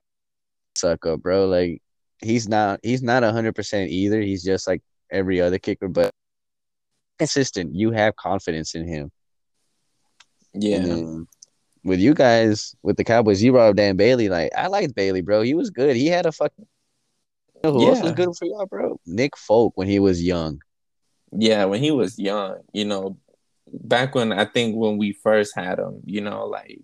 suck up, bro. Like he's not he's not hundred percent either. He's just like every other kicker, but consistent. You have confidence in him. Yeah. with you guys, with the Cowboys, you brought up Dan Bailey. Like I liked Bailey, bro. He was good. He had a fucking. You know who else was Yeah. good for y'all, bro? Nick Folk when he was young. Yeah, when he was young, you know, back when I think when we first had him, you know, like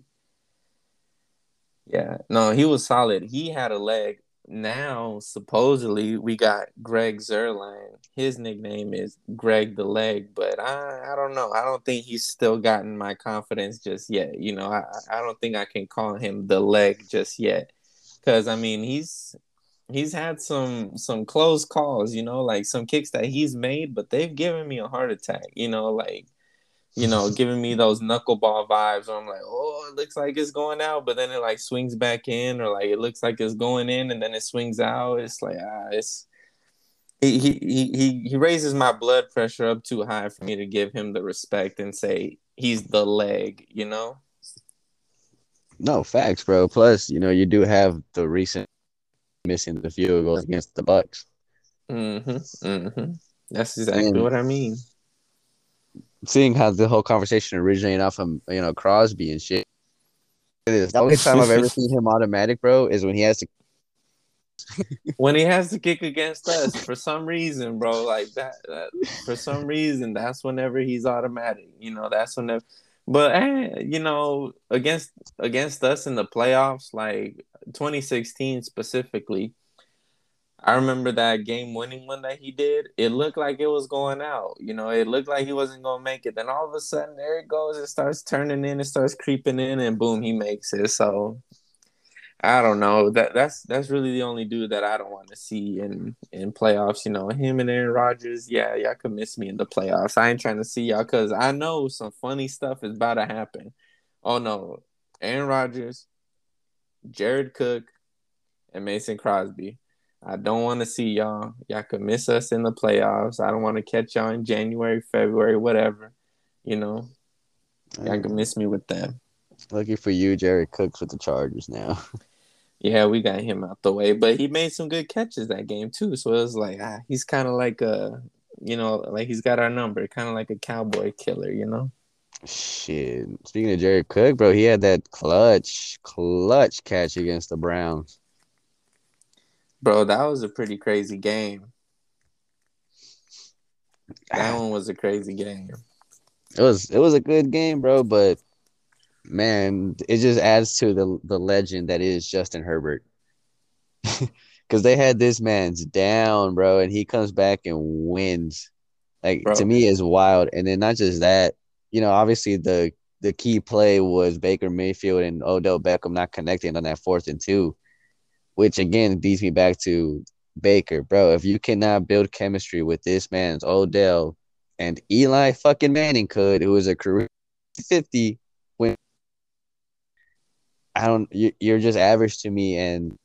yeah, no, he was solid. He had a leg. Now, supposedly, we got Greg Zuerlein. His nickname is Greg the Leg, but I, I don't know. I don't think he's still gotten my confidence just yet. You know, I, I don't think I can call him the Leg just yet, because I mean, he's he's had some some close calls. You know, like some kicks that he's made, but they've given me a heart attack. You know, like you know, *laughs* giving me those knuckleball vibes where I'm like, oh, it looks like it's going out, but then it like swings back in, or like it looks like it's going in and then it swings out. It's like ah, it's he he he he he raises my blood pressure up too high for me to give him the respect and say he's the leg, you know? No facts, bro. Plus, you know, you do have the recent missing the field goals against the Bucks. Mm-hmm. Mm-hmm. That's exactly And- what I mean. seeing how the whole conversation originated off of you know Crosby and shit. It is the only *laughs* time I've ever seen him automatic, bro, is when he has to. *laughs* when he has to kick against us for some reason, bro, like that, that for some reason, that's whenever he's automatic. You know, that's whenever. But eh, you know, against against us in the playoffs, like 2016 specifically, I remember that game winning one that he did. It looked like it was going out. You know, it looked like he wasn't gonna make it. Then all of a sudden, there it goes. It starts turning in. It starts creeping in, and boom, he makes it. So I don't know. That that's that's really the only dude that I don't want to see in in playoffs. You know, him and Aaron Rodgers. Yeah, y'all could miss me in the playoffs. I ain't trying to see y'all because I know some funny stuff is about to happen. Oh no, Aaron Rodgers, Jared Cook, and Mason Crosby. I don't want to see y'all. Y'all could miss us in the playoffs. I don't want to catch y'all in January, February, whatever. You know, y'all could miss me with them. Lucky for you, Jared Cook's with the Chargers now. *laughs* Yeah, we got him out the way, but he made some good catches that game too. So it was like ah, he's kind of like a, you know, like he's got our number, kind of like a cowboy killer, you know. Shit. Speaking of Jared Cook, bro, he had that clutch, clutch catch against the Browns. Bro, that was a pretty crazy game. That one was a crazy game. It was it was a good game, bro, but man, it just adds to the the legend that is Justin Herbert. *laughs* Cause they had this man's down, bro, and he comes back and wins. Like bro. to me is wild. And then not just that, you know, obviously the the key play was Baker Mayfield and Odell Beckham not connecting on that fourth and two, which again leads me back to Baker, bro. If you cannot build chemistry with this man's Odell and Eli fucking Manning could, who is a career 50 when I don't, you're just average to me and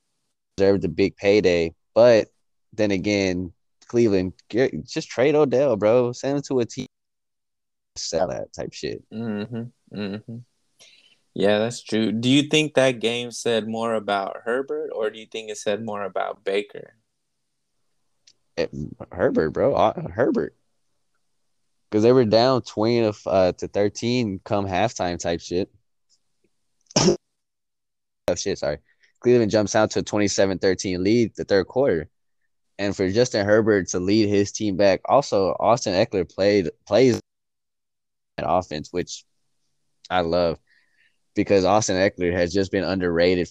deserve the big payday. But then again, Cleveland, just trade Odell, bro. Send him to a team sell that type shit. Mm-hmm. Mm-hmm. Yeah, that's true. Do you think that game said more about Herbert, or do you think it said more about Baker? It, Herbert, bro, uh, Herbert, because they were down twenty to, uh, to thirteen come halftime type shit. Oh shit, sorry. Cleveland jumps out to a 27-13 lead the third quarter. And for Justin Herbert to lead his team back, also Austin Ekeler played plays that offense, which I love because Austin Ekeler has just been underrated.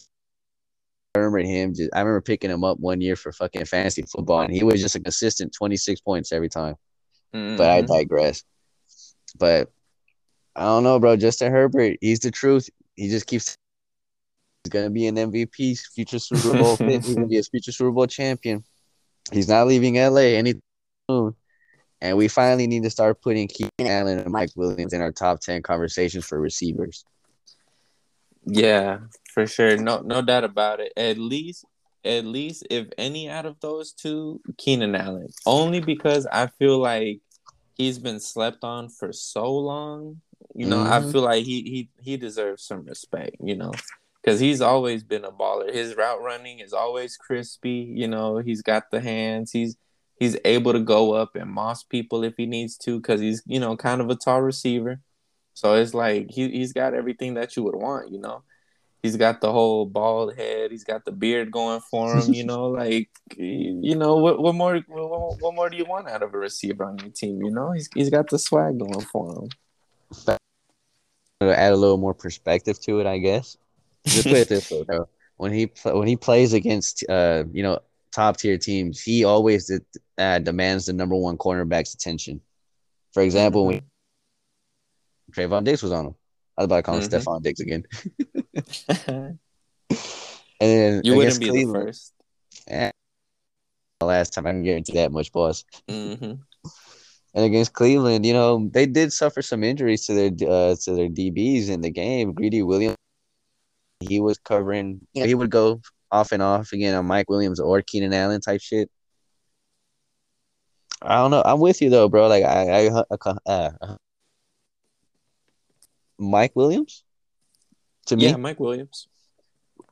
I remember him. Just, I remember picking him up one year for fucking fantasy football, and he was just a consistent twenty six points every time. Mm-hmm. But I mm-hmm. digress. But I don't know, bro. Justin Herbert, he's the truth. He just keeps. He's gonna be an MVP, future Super Bowl. *laughs* he's gonna be a future Super Bowl champion. He's not leaving LA anytime soon. And we finally need to start putting Keenan Allen and Mike Williams in our top 10 conversations for receivers. Yeah, for sure. No no doubt about it. At least at least if any out of those two, Keenan Allen. Only because I feel like he's been slept on for so long. You know, mm-hmm. I feel like he he he deserves some respect, you know. Cause he's always been a baller. His route running is always crispy. You know, he's got the hands. He's He's able to go up and moss people if he needs to because he's, you know, kind of a tall receiver. So it's like he, he's got everything that you would want, you know. He's got the whole bald head. He's got the beard going for him, you know. *laughs* Like, you know, what, what more? What, what, more do you want out of a receiver on your team? You know, he's he's got the swag going for him. To add a little more perspective to it, I guess. Just put it this way, though. When he when he plays against, uh, you know, top tier teams, he always uh, demands the number one cornerback's attention. For example, when Trevon Diggs was on him, I was about to call him mm-hmm. Stefon Diggs again. *laughs* and you wouldn't be Cleveland, the first. Yeah, last time I can guarantee that much, boss. Mm-hmm. And against Cleveland, you know, they did suffer some injuries to their uh, to their DBs in the game. Greedy Williams, he was covering. You know, he would go off and off again on Mike Williams or Keenan Allen type shit. I don't know. I'm with you though, bro. Like I, I uh, uh, Mike Williams. To me, yeah, Mike Williams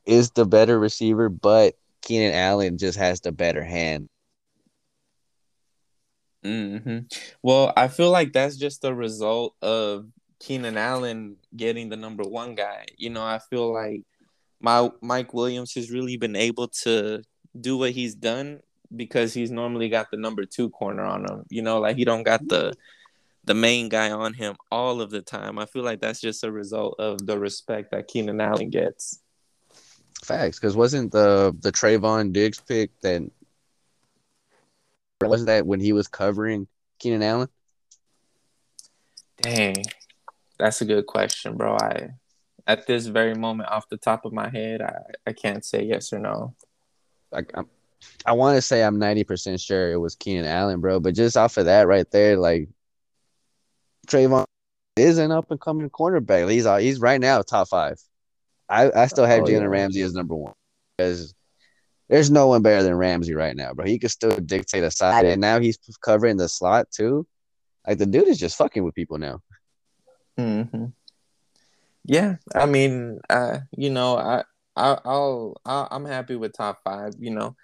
is the better receiver, but Keenan Allen just has the better hand. Hmm. Well, I feel like that's just the result of Keenan Allen getting the number one guy. You know, I feel like my Mike Williams has really been able to do what he's done because he's normally got the number two corner on him. You know, like he don't got the the main guy on him all of the time. I feel like that's just a result of the respect that Keenan Allen gets. Facts, because wasn't the the Trevon Diggs pick that wasn't that when he was covering Keenan Allen? Dang, that's a good question, bro. I at this very moment, off the top of my head, I, I can't say yes or no. Like I'm, I want to say I'm 90% sure it was Keenan Allen, bro. But just off of that right there, like Trevon is an up and coming cornerback. He's uh, he's right now top five. I, I still have oh, Jalen yeah. Ramsey as number one because there's no one better than Ramsey right now, bro. He could still dictate a side, and now he's covering the slot too. Like the dude is just fucking with people now. Mm-hmm. Yeah, I mean, uh, you know, I I, I'll, I'll I'm happy with top five. You know,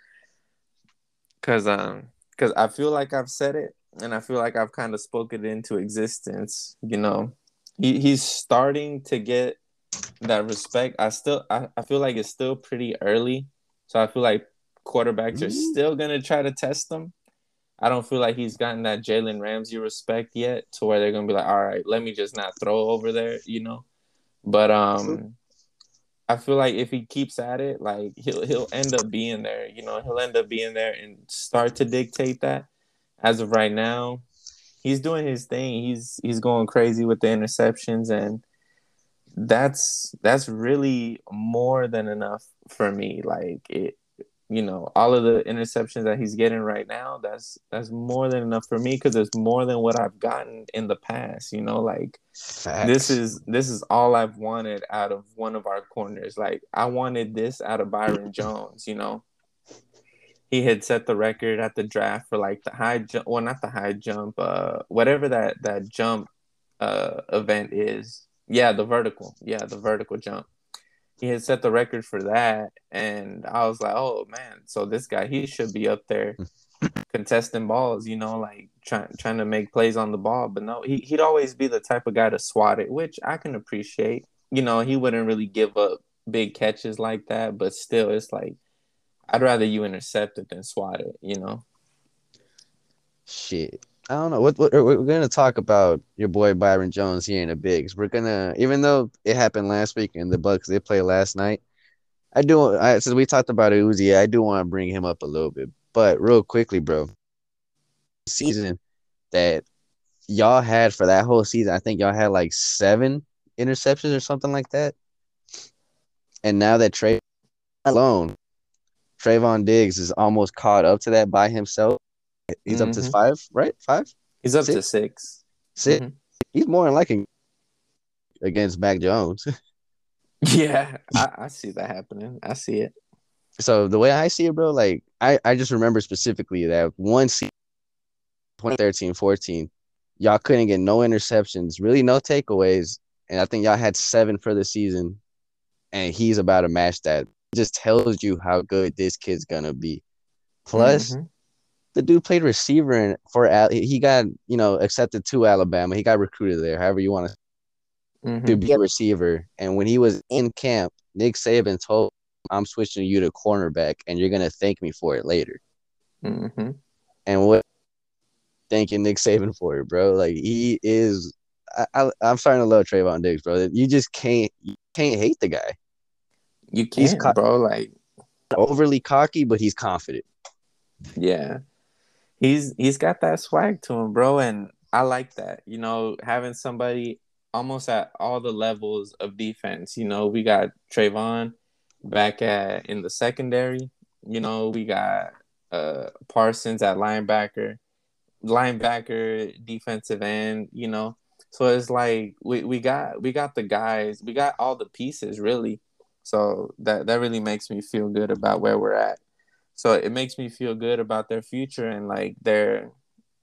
because um, because I feel like I've said it, and I feel like I've kind of spoken it into existence. You know, he he's starting to get that respect. I still I, I feel like it's still pretty early, so I feel like quarterbacks are Mm. still gonna try to test them. I don't feel like he's gotten that Jalen Ramsey respect yet, to where they're gonna be like, all right, let me just not throw over there, you know. But um, I feel like if he keeps at it, like he'll he'll end up being there. You know, he'll end up being there and start to dictate that. As of right now, he's doing his thing. He's he's going crazy with the interceptions, and that's that's really more than enough for me. Like it, you know, all of the interceptions that he's getting right now, that's that's more than enough for me because it's more than what I've gotten in the past. You know, like Facts. this is this is all I've wanted out of one of our corners. Like I wanted this out of Byron *laughs* Jones, you know. He had set the record at the draft for like the high jump well not the high jump, uh whatever that that jump uh event is. Yeah, the vertical. Yeah, the vertical jump. He had set the record for that and I was like, "Oh man, so this guy he should be up there *laughs* contesting balls, you know, like trying trying to make plays on the ball. But no, he he'd always be the type of guy to swat it, which I can appreciate. You know, he wouldn't really give up big catches like that, but still, it's like I'd rather you intercept it than swat it. You know. Shit. I don't know. What, what we're gonna talk about your boy Byron Jones here in the bigs. We're gonna even though it happened last week and the Bucks they played last night. I do I since we talked about Uzi, I do want to bring him up a little bit. But real quickly, bro. Season that y'all had for that whole season, I think y'all had like seven interceptions or something like that. And now that Trey alone, Trevon Diggs is almost caught up to that by himself. He's up to Mhm. five, right? Five, He's up to Six? six. 6 Mhm. He's more than likely against Mac Jones. *laughs* Yeah, I, I see that happening. I see it. so the way I see it, bro, like I, I just remember specifically that one season, 2013, 14, y'all couldn't get no interceptions, really no takeaways. And I think y'all had seven for the season. And he's about to match that. It just tells you how good this kid's gonna be. Plus, Mhm. The dude played receiver in, for Al- he got you know accepted to Alabama. He got recruited there, however you want to Mhm. to be a receiver. And when he was in camp, Nick Saban told him, I'm switching you to cornerback and you're gonna thank me for it later. Mhm. And what thanking Nick Saban for it, bro. Like he is I, I I'm starting to love Trevon Diggs, bro. You just can't you can't hate the guy. You can't, co- bro. Like Overly cocky, but he's confident. Yeah. He's he's got that swag to him, bro, and I like that. You know, having somebody almost at all the levels of defense. You know, we got Trevon back at in the secondary. You know, we got uh Parsons at linebacker, linebacker, defensive end, you know. So it's like we, we got we got the guys, we got all the pieces really. So that that really makes me feel good about where we're at. So it makes me feel good about their future and like their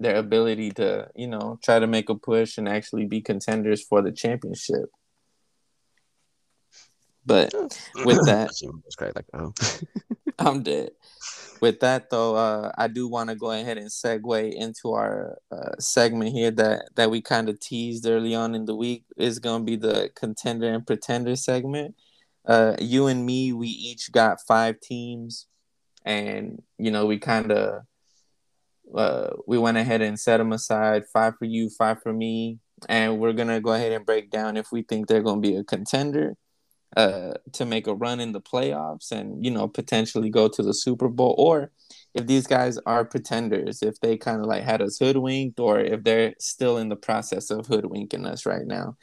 their ability to, you know, try to make a push and actually be contenders for the championship. But with that, *clears throat* like oh. *laughs* I'm dead. With that though, uh, I do want to go ahead and segue into our uh, segment here that that we kind of teased early on in the week is going to be the contender and pretender segment. Uh, you and me, we each got five teams, and you know we kind of uh, we went ahead and set them aside. Five for you, five for me, and we're gonna go ahead and break down if we think they're to be a contender uh, to make a run in the playoffs and you know potentially go to the Super Bowl, or if these guys are pretenders, if they kind of like had us hoodwinked, or if they're still in the process of hoodwinking us right now.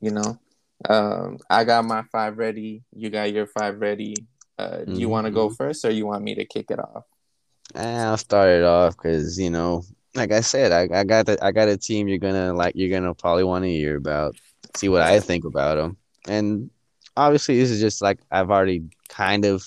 You know, um, I got my five ready. You got your five ready. Uh, do you want to go Mhm. first, or you want me to kick it off? I'll start it off because you know, like I said, I, I got the, I got a team you're gonna like. You're gonna probably want to hear about. See what I think about them, and obviously this is just like I've already kind of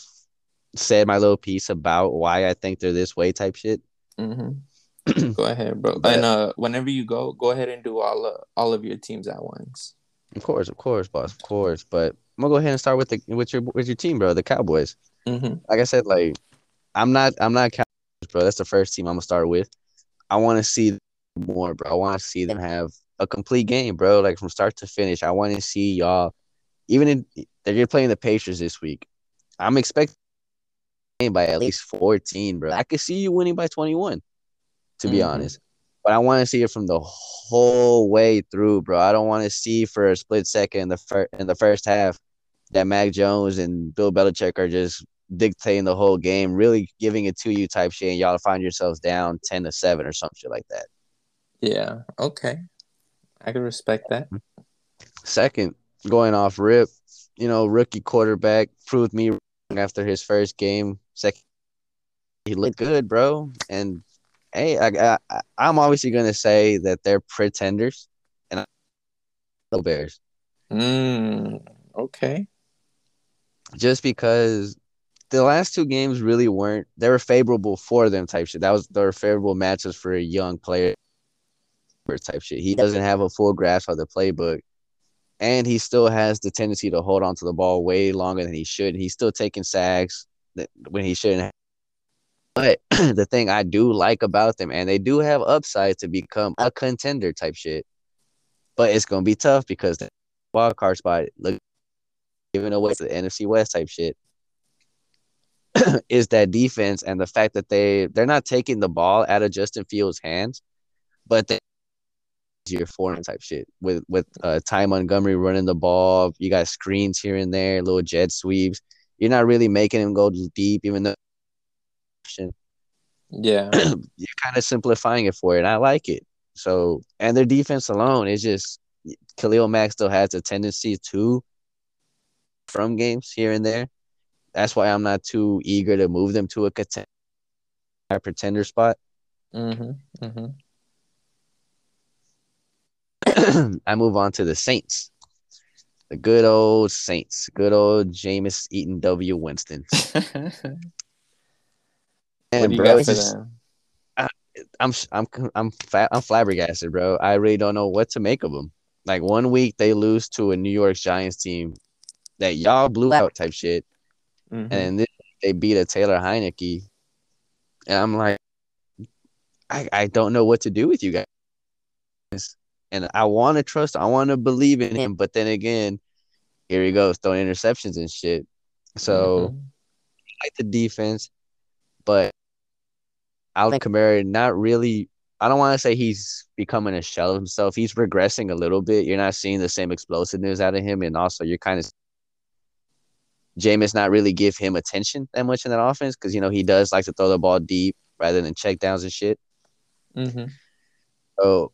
said my little piece about why I think they're this way type shit. Mm-hmm. *clears throat* go ahead, bro. But- and uh, whenever you go, go ahead and do all uh, all of your teams at once. Of course, of course, boss, of course. But I'm gonna go ahead and start with the with your with your team, bro. The Cowboys. Mm-hmm. Like I said, like I'm not I'm not Cowboys, bro. That's the first team I'm gonna start with. I want to see more, bro. I want to see them have a complete game, bro. Like from start to finish. I want to see y'all. Even if they're playing the Patriots this week. I'm expecting by at least 14, bro. I could see you winning by 21, to be Mhm. honest. But I want to see it from the whole way through, bro. I don't want to see for a split second in the first in the first half that Mac Jones and Bill Belichick are just dictating the whole game, really giving it to you type shit, and y'all find yourselves down 10 to 7 or some shit like that. Yeah. Okay. I can respect that. Second, going off rip, you know, rookie quarterback proved me wrong after his first game. Second, he looked good, bro. And hey, I, I I'm obviously gonna say that they're pretenders, and the Bears Mm, okay. Just because the last two games really weren't. They were favorable for them type shit. That was they were favorable matches for a young player type shit. He doesn't have a full grasp of the playbook. And he still has the tendency to hold on to the ball way longer than he should. He's still taking sacks when he shouldn't. Have. But *clears throat* the thing I do like about them, and they do have upside to become a contender type shit. But it's gonna be tough because the wild card spot look giving away to the NFC West type shit *clears throat* is that defense and the fact that they they're not taking the ball out of Justin Fields' hands, but they your foreign type shit with with uh, Ty Montgomery running the ball. You got screens here and there, little jet sweeps. You're not really making him go deep, even though *clears throat* Yeah. *clears throat* you're kind of simplifying it for it. And I like it. So, and their defense alone is just Khalil Mack still has a tendency to from games here and there. That's why I'm not too eager to move them to a contender, pretender spot. mm-hmm. Mm-hmm. *clears throat* I move on to the Saints. The good old Saints. Good old Jameis Eaton W. Winston. *laughs* And bro, got it's for just- them? I'm I'm I'm I'm flabbergasted, bro. I really don't know what to make of them. Like one week they lose to a New York Giants team that y'all blew out type shit, Mhm. and then they beat a Taylor Heinicke, and I'm like, I I don't know what to do with you guys, and I want to trust, I want to believe in him, but then again, here he goes throwing interceptions and shit. So Mhm. like the defense, but Alvin Kamara not really. I don't want to say he's becoming a shell of himself. He's regressing a little bit. You're not seeing the same explosiveness out of him, and also you're kind of Jameis not really give him attention that much in that offense because you know he does like to throw the ball deep rather than check downs and shit. Mm-hmm. So,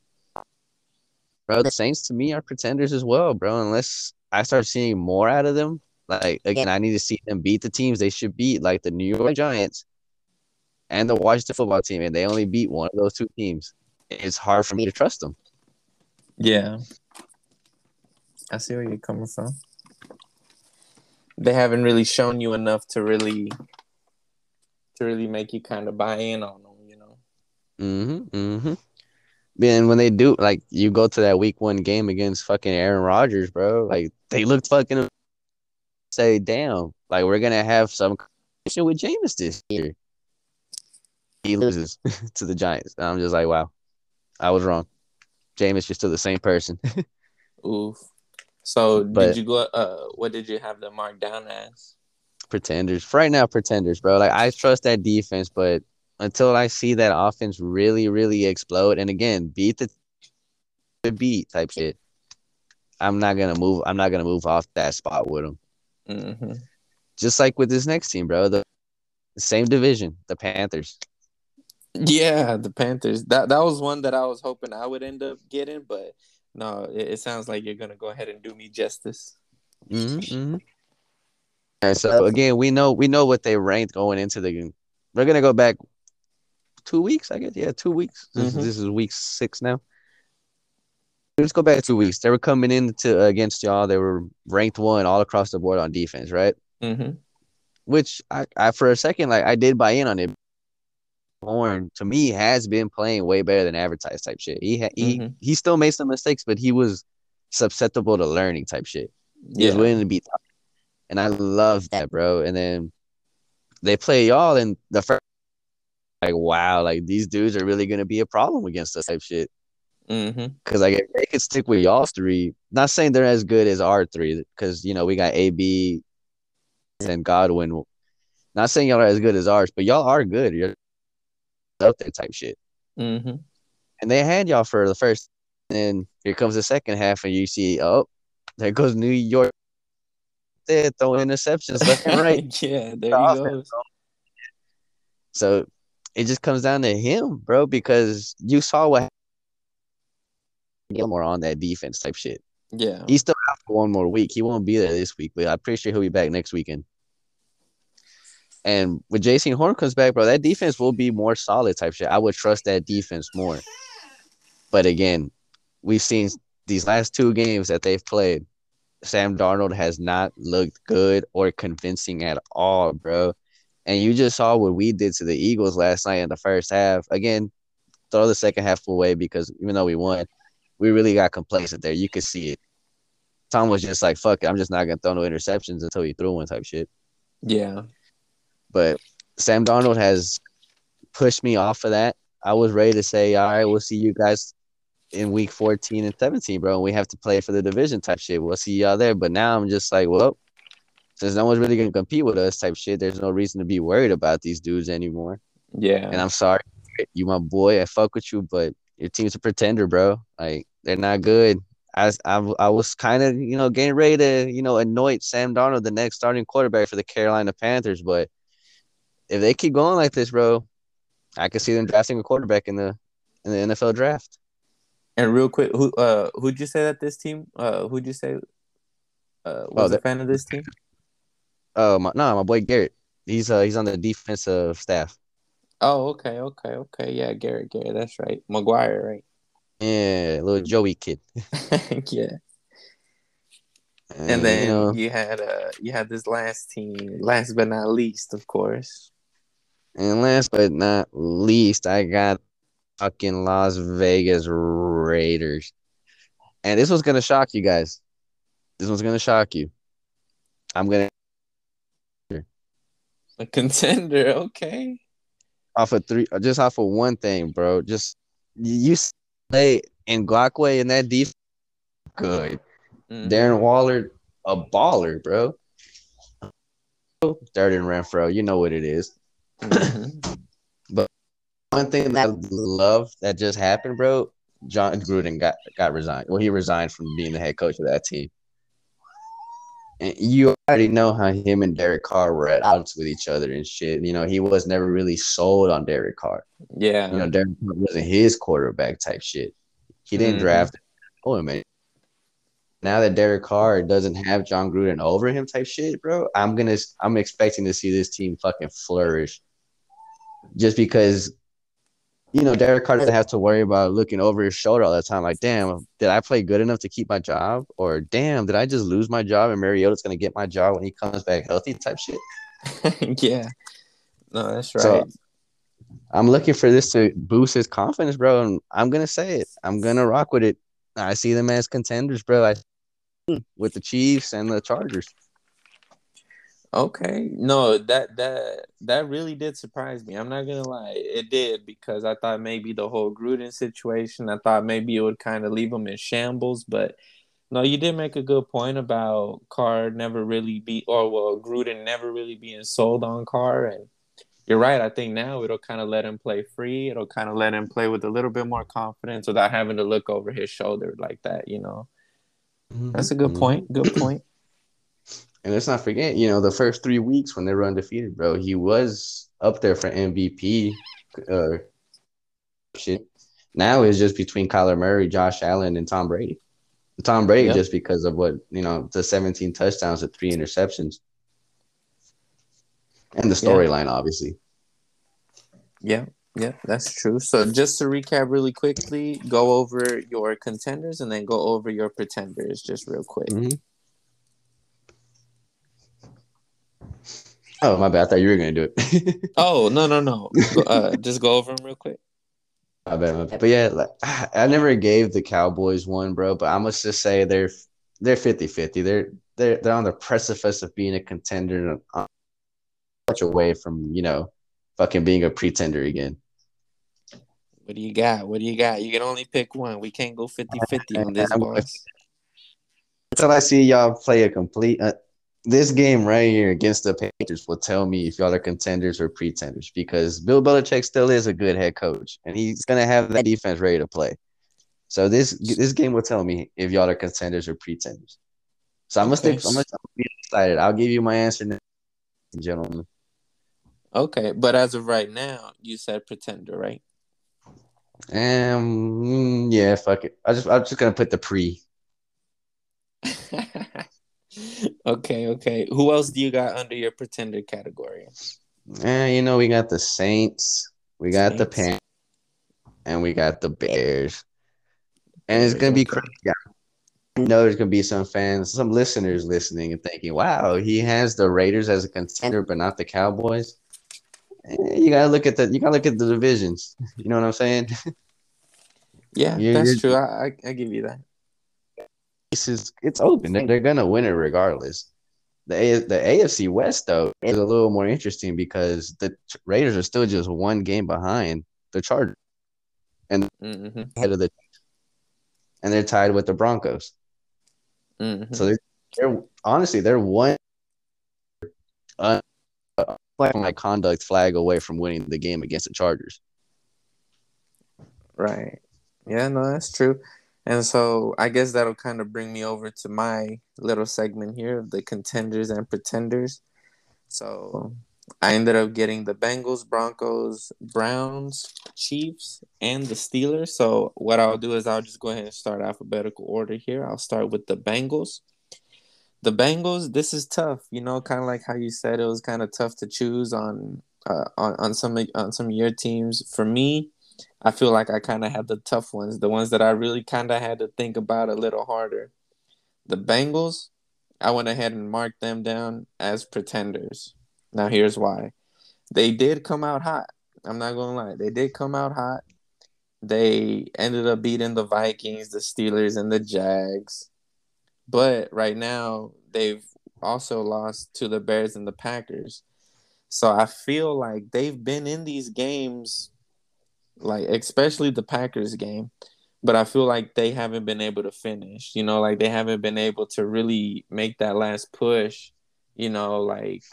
bro, the Saints to me are pretenders as well, bro. Unless I start seeing more out of them, like again, I need to see them beat the teams they should beat, like the New York Giants and the Washington football team, and they only beat one of those two teams. It's hard for me to trust them. Yeah. I see where you're coming from. They haven't really shown you enough to really to really make you kind of buy in on them, you know. Mm-hmm. Mm-hmm. Then when they do, like, you go to that week one game against fucking Aaron Rodgers, bro. Like, they looked fucking say, damn, like we're gonna have some competition with Jameis this year. He loses *laughs* to the Giants. And I'm just like, wow, I was wrong. Jameis, you're still the same person. *laughs* Oof. So But- did you go uh what did you have them marked down as? pretenders. For right now, pretenders, bro. Like I trust that defense, but until I see that offense really, really explode, and again, beat the, the beat type shit, I'm not gonna move. I'm not gonna move off that spot with them. Mm-hmm. Just like with this next team, bro. The, the same division, the Panthers. Yeah, the Panthers. That that was one that I was hoping I would end up getting, but no, it, it sounds like you're gonna go ahead and do me justice. Mm-hmm. And so again, we know we know what they ranked going into the game. We're gonna go back two weeks, I guess. Yeah, two weeks. This, Mhm. this is week six now. Let's go back two weeks. They were coming in into against y'all. They were ranked one all across the board on defense, right? Mm-hmm. Which I, I for a second like I did buy in on it. Horn to me has been playing way better than advertised type shit. He ha- he Mhm. he still made some mistakes, but he was susceptible to learning type shit. He was willing to be taught. and I love that, bro. And then they play y'all, and the first like, wow, like these dudes are really gonna be a problem against us type shit. Mm-hmm. Because like if they could stick with y'all three, not saying they're as good as our three, because you know we got AB and Godwin. Not saying y'all are as good as ours, but y'all are good. You're up there type shit. Mm-hmm. And they had y'all for the first, and here comes the second half, and you see, oh, there goes New York. They're throwing interceptions left and right. *laughs* yeah, there The he goes. So it just comes down to him, bro, because you saw what Gilmore on that defense type shit. Yeah. He's still out for one more week. He won't be there this week, but I'm pretty sure he'll be back next weekend. And when Jaycee Horn comes back, bro, that defense will be more solid type shit. I would trust that defense more. But again, we've seen these last two games that they've played. Sam Darnold has not looked good or convincing at all, bro. And you just saw what we did to the Eagles last night in the first half. Again, throw the second half away because even though we won, we really got complacent there. You could see it. Tom was just like, fuck it, I'm just not gonna throw no interceptions until he threw one type shit. Yeah. But Sam Darnold has pushed me off of that. I was ready to say, all right, we'll see you guys in week 14 and 17, bro. And we have to play for the division type shit. We'll see y'all there. But now I'm just like, well, since no one's really gonna compete with us type shit, there's no reason to be worried about these dudes anymore. Yeah. And I'm sorry, you my boy. I fuck with you, but your team's a pretender, bro. Like they're not good. I I, I was kind of you know getting ready to you know anoint Sam Darnold the next starting quarterback for the Carolina Panthers, but if they keep going like this, bro, I could see them drafting a quarterback in the in the NFL draft. And real quick, who uh who'd you say that this team? Uh who'd you say uh was Oh, a fan of this team? Oh my no, my boy Garrett. He's uh he's on the defensive staff. Oh, okay, okay, okay. Yeah, Garrett, Garrett, that's right. McGuire, right? Yeah, little Joey kid. *laughs* *laughs* yeah. And, And then you know, you had uh you had this last team, last but not least, of course. And last but not least, I got fucking Las Vegas Raiders. And this was gonna shock you guys. This one's gonna shock you. I'm gonna A contender, okay. off of three, just off of one thing, bro. Just you play in Glockway and that defense, good. Mhm. Darren Waller, a baller, bro. Third and Renfrow, you know what it is. *clears throat* Mhm. One thing that I love that just happened, bro. Jon Gruden got got resigned. Well, he resigned from being the head coach of that team. And you already know how him and Derek Carr were at odds with each other and shit. You know, he was never really sold on Derek Carr. Yeah. You know, Derek Carr wasn't his quarterback type shit. He didn't Mhm. draft oh man. Now that Derek Carr doesn't have Jon Gruden over him type shit, bro, I'm gonna I'm expecting to see this team fucking flourish. Just because you know, Derek Carr doesn't have to worry about looking over his shoulder all the time. Like, damn, did I play good enough to keep my job? Or damn, did I just lose my job and Mariota's gonna get my job when he comes back healthy type shit? *laughs* yeah. No, that's right. So I'm looking for this to boost his confidence, bro. And I'm gonna say it. I'm gonna rock with it. I see them as contenders, bro. I with the Chiefs and the Chargers. Okay. No, that that that really did surprise me. I'm not gonna lie. It did because I thought maybe the whole Gruden situation, I thought maybe it would kind of leave him in shambles, but no, you did make a good point about Carr never really be or well, Gruden never really being sold on Carr and you're right. I think now it'll kind of let him play free. It'll kind of let him play with a little bit more confidence without having to look over his shoulder like that, you know. That's a good Mhm. point. Good point. And let's not forget, you know, the first three weeks when they were undefeated, bro, he was up there for MVP. Uh, shit. Now it's just between Kyler Murray, Josh Allen, and Tom Brady. Tom Brady Yep. just because of what you know, the 17 touchdowns and three interceptions, and the Yeah. storyline, obviously. Yeah, yeah, that's true. So just to recap really quickly, go over your contenders and then go over your pretenders just real quick. Mhm. Oh my bad! I thought you were gonna do it. *laughs* Oh, no, no, no. Uh, just go over them real quick. My bad, my bad. But yeah, like, *sighs* I never gave the Cowboys one, bro. But I must just say they're they're 50-50. They're they're they're on the precipice of being a contender and much away from, you know, fucking being a pretender again. What do you got? What do you got? You can only pick one. We can't go 50-50 on this, *laughs* boss. Until I see y'all play a complete uh, this game right here against the Patriots will tell me if y'all are contenders or pretenders because Bill Belichick still is a good head coach and he's gonna have that defense ready to play. So this this game will tell me if y'all are contenders or pretenders. So I'm gonna okay. stick. I'm gonna be excited. I'll give you my answer, now, gentlemen. Okay, but as of right now, you said pretender, right? Um, yeah, fuck it. I just I'm just gonna put the pre. *laughs* okay, okay. Who else do you got under your pretender category? Eh, you know, we got the Saints, we got Saints. the Pan, and we got the Bears. And it's gonna be crazy. I know there's gonna be some fans, some listeners listening and thinking, "Wow, he has the Raiders as a contender, but not the Cowboys." Eh, you gotta look at the you gotta look at the divisions. *laughs* You know what I'm saying? *laughs* Yeah, you're, that's true. I, I, I give you that it's just, it's open. They're, they're gonna win it regardless. The A, the AFC West though is a little more interesting because the Raiders are still just one game behind the Chargers, and mm-hmm. head of the, and they're tied with the Broncos. Mm-hmm. So they're, they're, honestly they're one uh, my conduct flag away from winning the game against the Chargers. Right. Yeah. No, that's true. And so I guess that'll kind of bring me over to my little segment here of the contenders and pretenders. So I ended up getting the Bengals, Broncos, Browns, Chiefs, and the Steelers. So what I'll do is I'll just go ahead and start alphabetical order here. I'll start with the Bengals. The Bengals, this is tough, you know, kind of like how you said it was kind of tough to choose on uh, on on some on some of your teams. For me, I feel like I kind of had the tough ones, the ones that I really kind of had to think about a little harder. The Bengals, I went ahead and marked them down as pretenders. Now, here's why. They did come out hot. I'm not going to lie. They did come out hot. They ended up beating the Vikings, the Steelers, and the Jags. But right now, they've also lost to the Bears and the Packers. So I feel like they've been in these games like especially the Packers game. But I feel like they haven't been able to finish. You know, like they haven't been able to really make that last push. You know, like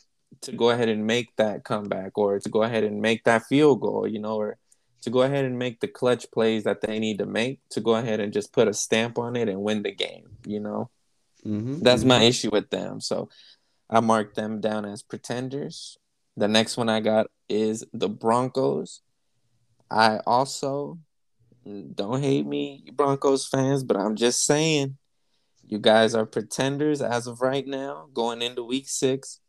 to go ahead and make that comeback or to go ahead and make that field goal. You know, or to go ahead and make the clutch plays that they need to make to go ahead and just put a stamp on it and win the game. You know, mm-hmm. that's my issue with them. So I marked them down as pretenders. The next one I got is the Broncos. I also don't hate me, Broncos fans, but I'm just saying you guys are pretenders as of right now going into week six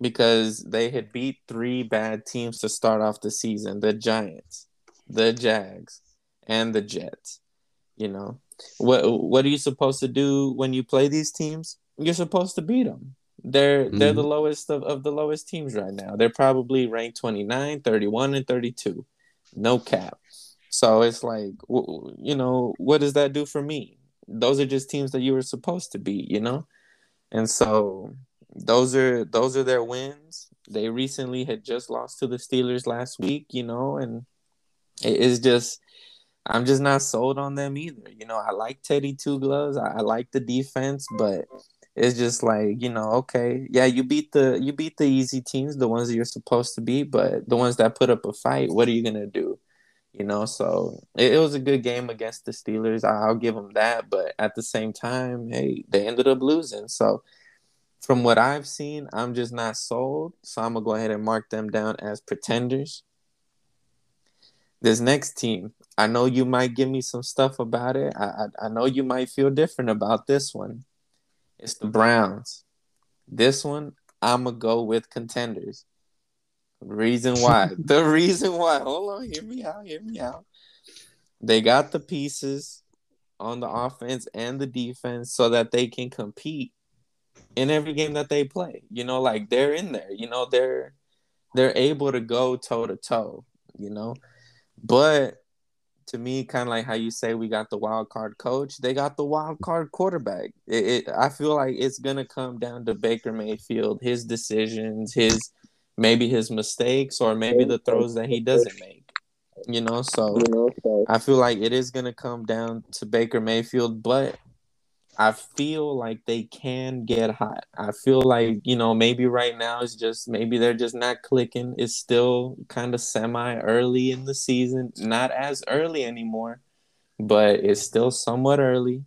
because they had beat three bad teams to start off the season the Giants, the Jags, and the Jets. You know, what what are you supposed to do when you play these teams? You're supposed to beat them. They're mm-hmm. they're the lowest of, of the lowest teams right now. They're probably ranked 29, 31, and 32 no cap. So it's like, you know, what does that do for me? Those are just teams that you were supposed to beat, you know, and so those are those are their wins. They recently had just lost to the Steelers last week, you know, and it's just I'm just not sold on them either. You know, I like Teddy Two Gloves. I, I like the defense, but it's just like you know okay yeah you beat the you beat the easy teams the ones that you're supposed to beat but the ones that put up a fight what are you gonna do? You know so it, it was a good game against the steelers. I'll give them that but at the same time hey they ended up losing. So from what i've seen i'm just not sold. So i'm gonna go ahead and mark them down as pretenders. This next team i know you might give me some stuff about it. I, I, I know you might feel different about this one it's the Browns. This one, I'm going to go with contenders. reason why. *laughs* the reason why. Hold on. Hear me out. Hear me out. They got the pieces on the offense and the defense so that they can compete in every game that they play. You know, like they're in there. You know, they're they're able to go toe to toe, you know. But to me, kind of like how you say we got the wild card coach, they got the wild card quarterback. It, it, I feel like it's gonna come down to Baker Mayfield, his decisions, his maybe his mistakes, or maybe the throws that he doesn't make. You know, so I feel like it is gonna come down to Baker Mayfield, but I feel like they can get hot. I feel like, you know, maybe right now it's just maybe they're just not clicking. It's still kind of semi early in the season, not as early anymore, but it's still somewhat early.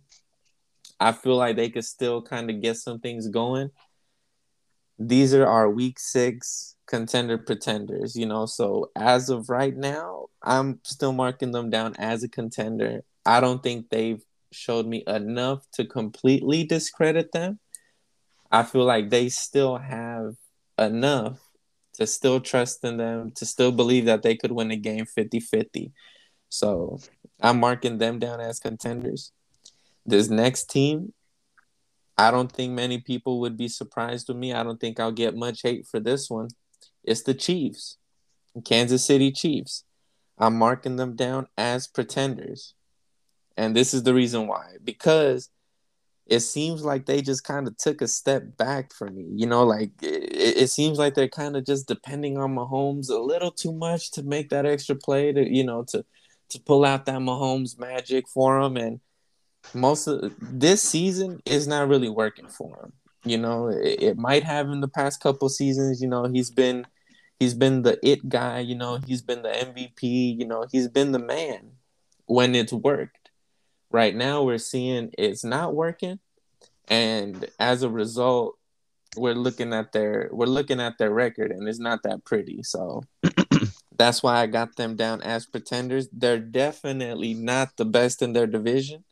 I feel like they could still kind of get some things going. These are our week six contender pretenders, you know. So as of right now, I'm still marking them down as a contender. I don't think they've showed me enough to completely discredit them. I feel like they still have enough to still trust in them, to still believe that they could win a game 50 50. So I'm marking them down as contenders. This next team, I don't think many people would be surprised with me. I don't think I'll get much hate for this one. It's the Chiefs, Kansas City Chiefs. I'm marking them down as pretenders. And this is the reason why. Because it seems like they just kind of took a step back for me. You know, like it, it seems like they're kind of just depending on Mahomes a little too much to make that extra play to, you know, to to pull out that Mahomes magic for them. And most of this season is not really working for him. You know, it, it might have in the past couple seasons. You know, he's been he's been the it guy. You know, he's been the MVP. You know, he's been the man when it's worked right now we're seeing it's not working. And as a result we're looking at their we're looking at their record and it's not that pretty. So *clears throat* that's why i got them down as pretenders. They're definitely not the best in their division.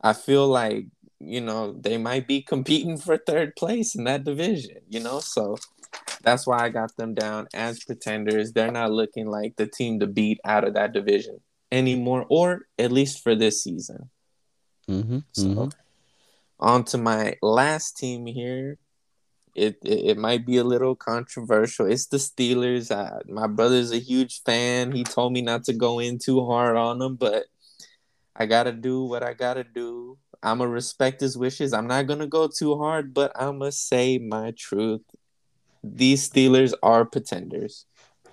I feel like you know they might be competing for third place in that division you know? So that's why i got them down as pretenders. They're not looking like the team to beat out of that division anymore, or at least for this season. Mm-hmm, so, mm-hmm. on to my last team here. It, it, it might be a little controversial. It's the Steelers. I, my brother's a huge fan. He told me not to go in too hard on them, but I gotta do what I gotta do. I'm gonna respect his wishes. I'm not gonna go too hard, but I'm gonna say my truth. These Steelers are pretenders.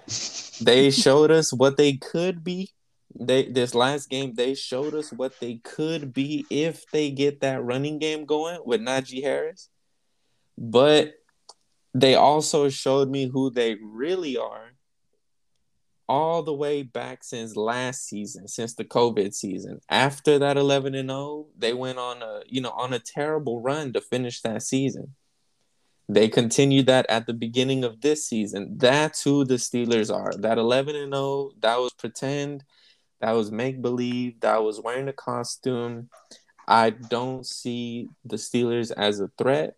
*laughs* they showed us what they could be they this last game they showed us what they could be if they get that running game going with Najee Harris. But they also showed me who they really are all the way back since last season, since the COVID season. After that 11 and 0, they went on a, you know, on a terrible run to finish that season. They continued that at the beginning of this season. That's who the Steelers are. That 11 and 0, that was pretend that was make believe, that was wearing a costume. I don't see the Steelers as a threat.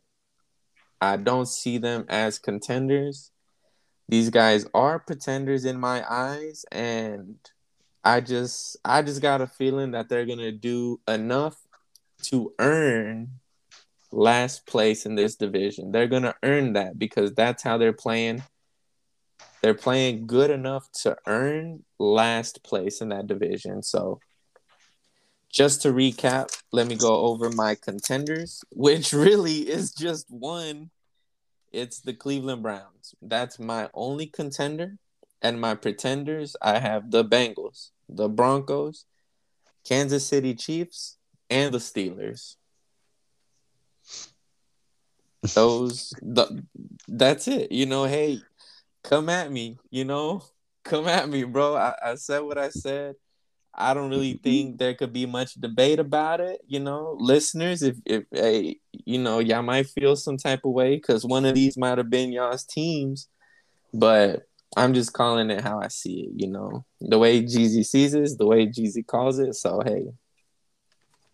I don't see them as contenders. These guys are pretenders in my eyes and I just I just got a feeling that they're going to do enough to earn last place in this division. They're going to earn that because that's how they're playing they're playing good enough to earn last place in that division. So, just to recap, let me go over my contenders, *laughs* which really is just one. It's the Cleveland Browns. That's my only contender. And my pretenders, I have the Bengals, the Broncos, Kansas City Chiefs, and the Steelers. Those the that's it. You know, hey, come at me, you know, *laughs* come at me, bro. I, I said what I said. I don't really mm-hmm. think there could be much debate about it, you know. Listeners, if if hey, you know, y'all might feel some type of way because one of these might have been y'all's teams, but I'm just calling it how I see it, you know. The way Jeezy sees it, the way Jeezy calls it. So hey,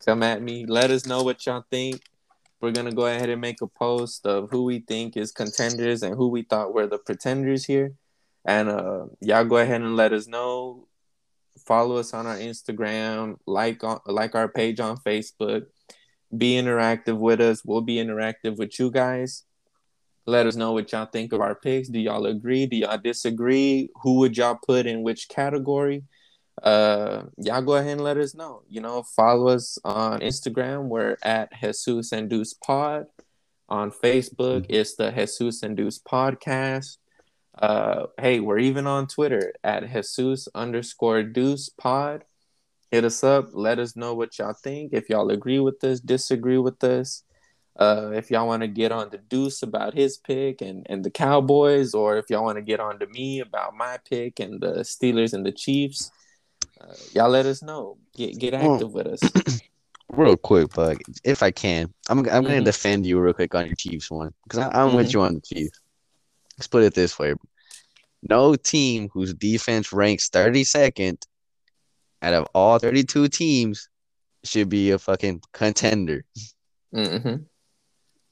come at me. Let us know what y'all think we're gonna go ahead and make a post of who we think is contenders and who we thought were the pretenders here. And uh, y'all go ahead and let us know. Follow us on our Instagram, like on like our page on Facebook. Be interactive with us. We'll be interactive with you guys. Let us know what y'all think of our picks. Do y'all agree? Do y'all disagree? Who would y'all put in which category? Uh, y'all go ahead and let us know. You know, follow us on Instagram. We're at Jesus and Deuce Pod. On Facebook, mm-hmm. it's the Jesus and Deuce Podcast. Uh, hey, we're even on Twitter at Jesus underscore Deuce Pod. Hit us up. Let us know what y'all think. If y'all agree with us, disagree with us. Uh, if y'all want to get on the Deuce about his pick and, and the Cowboys, or if y'all want to get on to me about my pick and the Steelers and the Chiefs, uh, y'all let us know. Get get active well, with us. *clears throat* Real quick, but if I can, I'm I'm mm-hmm. gonna defend you real quick on your Chiefs one because I'm mm-hmm. with you on the Chiefs. Let's put it this way: no team whose defense ranks 32nd out of all 32 teams should be a fucking contender. Mm-hmm.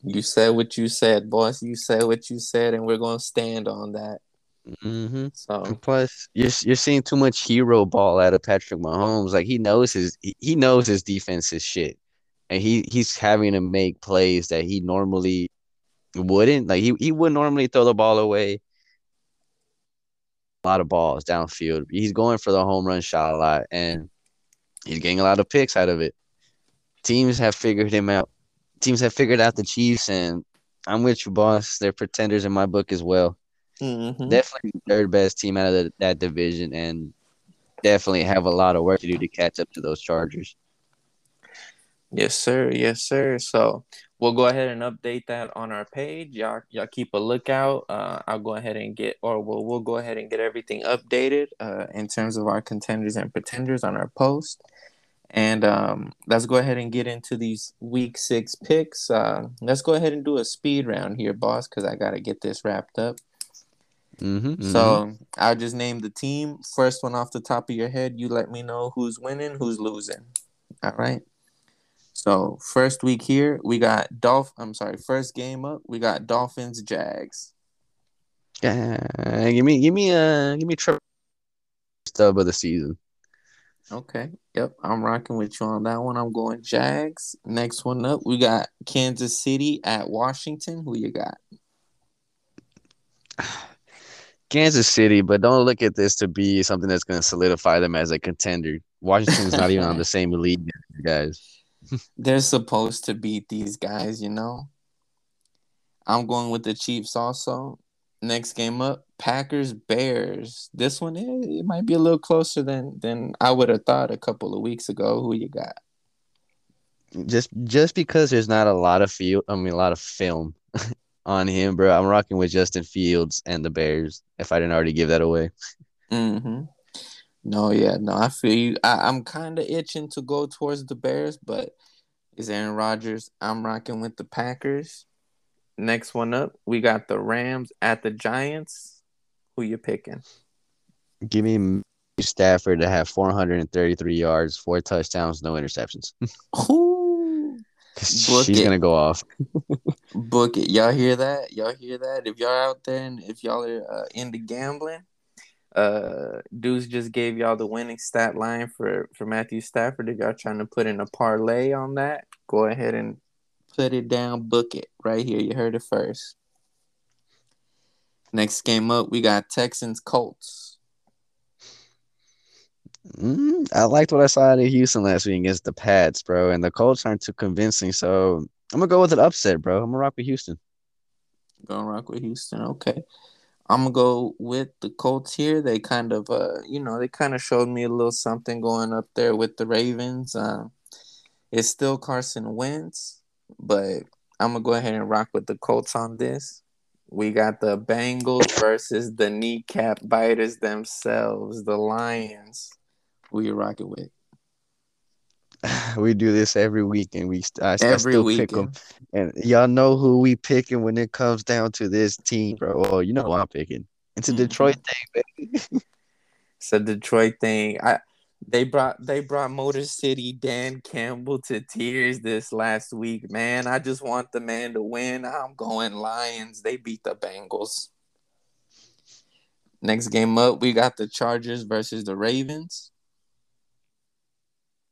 You said what you said, boss. You said what you said, and we're gonna stand on that. Mm-hmm. So and plus, you're you're seeing too much hero ball out of Patrick Mahomes. Like he knows his he knows his defense is shit, and he he's having to make plays that he normally wouldn't. Like he he would normally throw the ball away. A lot of balls downfield. He's going for the home run shot a lot, and he's getting a lot of picks out of it. Teams have figured him out teams have figured out the Chiefs, and I'm with you, boss. They're pretenders in my book as well. Mm-hmm. Definitely third best team out of the, that division, and definitely have a lot of work to do to catch up to those Chargers. Yes, sir. Yes, sir. So we'll go ahead and update that on our page. Y'all, y'all keep a lookout. Uh, I'll go ahead and get, or we'll we'll go ahead and get everything updated uh, in terms of our contenders and pretenders on our post. And um, let's go ahead and get into these week six picks. Uh, let's go ahead and do a speed round here, boss, because I got to get this wrapped up. Mm-hmm, mm-hmm. So I'll just name the team. First one off the top of your head, you let me know who's winning, who's losing. All right. So first week here, we got Dolph. I'm sorry, first game up, we got Dolphins Jags. Uh, give me, give me, uh, give me Trevor stub of the season. Okay. Yep. I'm rocking with you on that one. I'm going Jags. Next one up, we got Kansas City at Washington. Who you got? *sighs* *sighs* Kansas City, but don't look at this to be something that's going to solidify them as a contender. Washington's not even on the *laughs* same league, guys. They're supposed to beat these guys, you know. I'm going with the Chiefs also. Next game up, Packers Bears. This one it, it might be a little closer than than I would have thought a couple of weeks ago. Who you got? Just just because there's not a lot of field, I mean a lot of film on him, bro. I'm rocking with Justin Fields and the Bears. If I didn't already give that away. Mm-hmm. No, yeah, no, I feel you. I, I'm kind of itching to go towards the Bears, but is Aaron Rodgers. I'm rocking with the Packers. Next one up, we got the Rams at the Giants. Who you picking? Give me Stafford to have 433 yards, four touchdowns, no interceptions. *laughs* She's it. gonna go off. *laughs* Book it. Y'all hear that? Y'all hear that? If y'all out there and if y'all are uh, into gambling, uh, Deuce just gave y'all the winning stat line for for Matthew Stafford. If y'all trying to put in a parlay on that, go ahead and Put it down, book it right here. You heard it first. Next game up, we got Texans Colts. Mm, I liked what I saw in Houston last week against the Pats, bro, and the Colts aren't too convincing. So I'm gonna go with an upset, bro. I'm gonna rock with Houston. Gonna rock with Houston, okay. I'm gonna go with the Colts here. They kind of, uh, you know, they kind of showed me a little something going up there with the Ravens. Uh, it's still Carson Wentz but I'm gonna go ahead and rock with the Colts on this. We got the Bengals versus the kneecap biters themselves, the Lions. Who you rocking with? *laughs* We do this every week, and we I, every I still pick them. And y'all know who we picking when it comes down to this team, bro. Oh, you know who I'm picking. It's a mm-hmm. Detroit thing, baby. *laughs* it's a Detroit thing. I they brought they brought Motor City Dan Campbell to tears this last week, man. I just want the man to win. I'm going Lions. They beat the Bengals. Next game up, we got the Chargers versus the Ravens.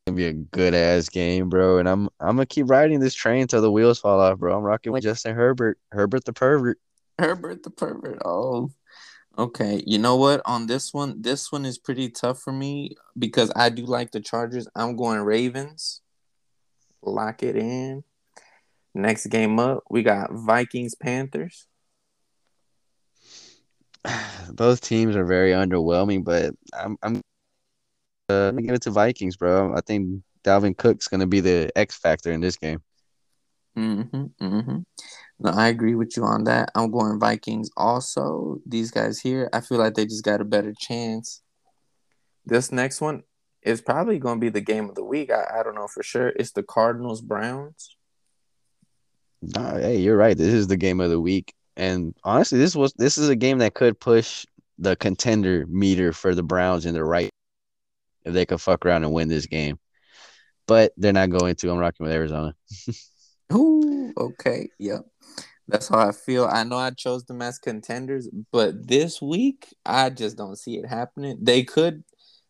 Gonna be a good ass game, bro. And I'm I'm gonna keep riding this train till the wheels fall off, bro. I'm rocking with Justin Herbert. Herbert the pervert. Herbert the pervert. Oh, Okay, you know what? On this one, this one is pretty tough for me because I do like the Chargers. I'm going Ravens. Lock it in. Next game up, we got Vikings Panthers. *sighs* Both teams are very underwhelming, but I'm I'm uh, give it to Vikings, bro. I think Dalvin Cook's gonna be the X factor in this game. Mm-hmm, mm-hmm. No, I agree with you on that. I'm going Vikings also. These guys here, I feel like they just got a better chance. This next one is probably going to be the game of the week. I, I don't know for sure. It's the Cardinals Browns. No, hey, you're right. This is the game of the week, and honestly, this was this is a game that could push the contender meter for the Browns in the right if they could fuck around and win this game. But they're not going to. I'm rocking with Arizona. *laughs* Ooh, okay, yep. That's how I feel. I know I chose them as contenders, but this week I just don't see it happening. They could,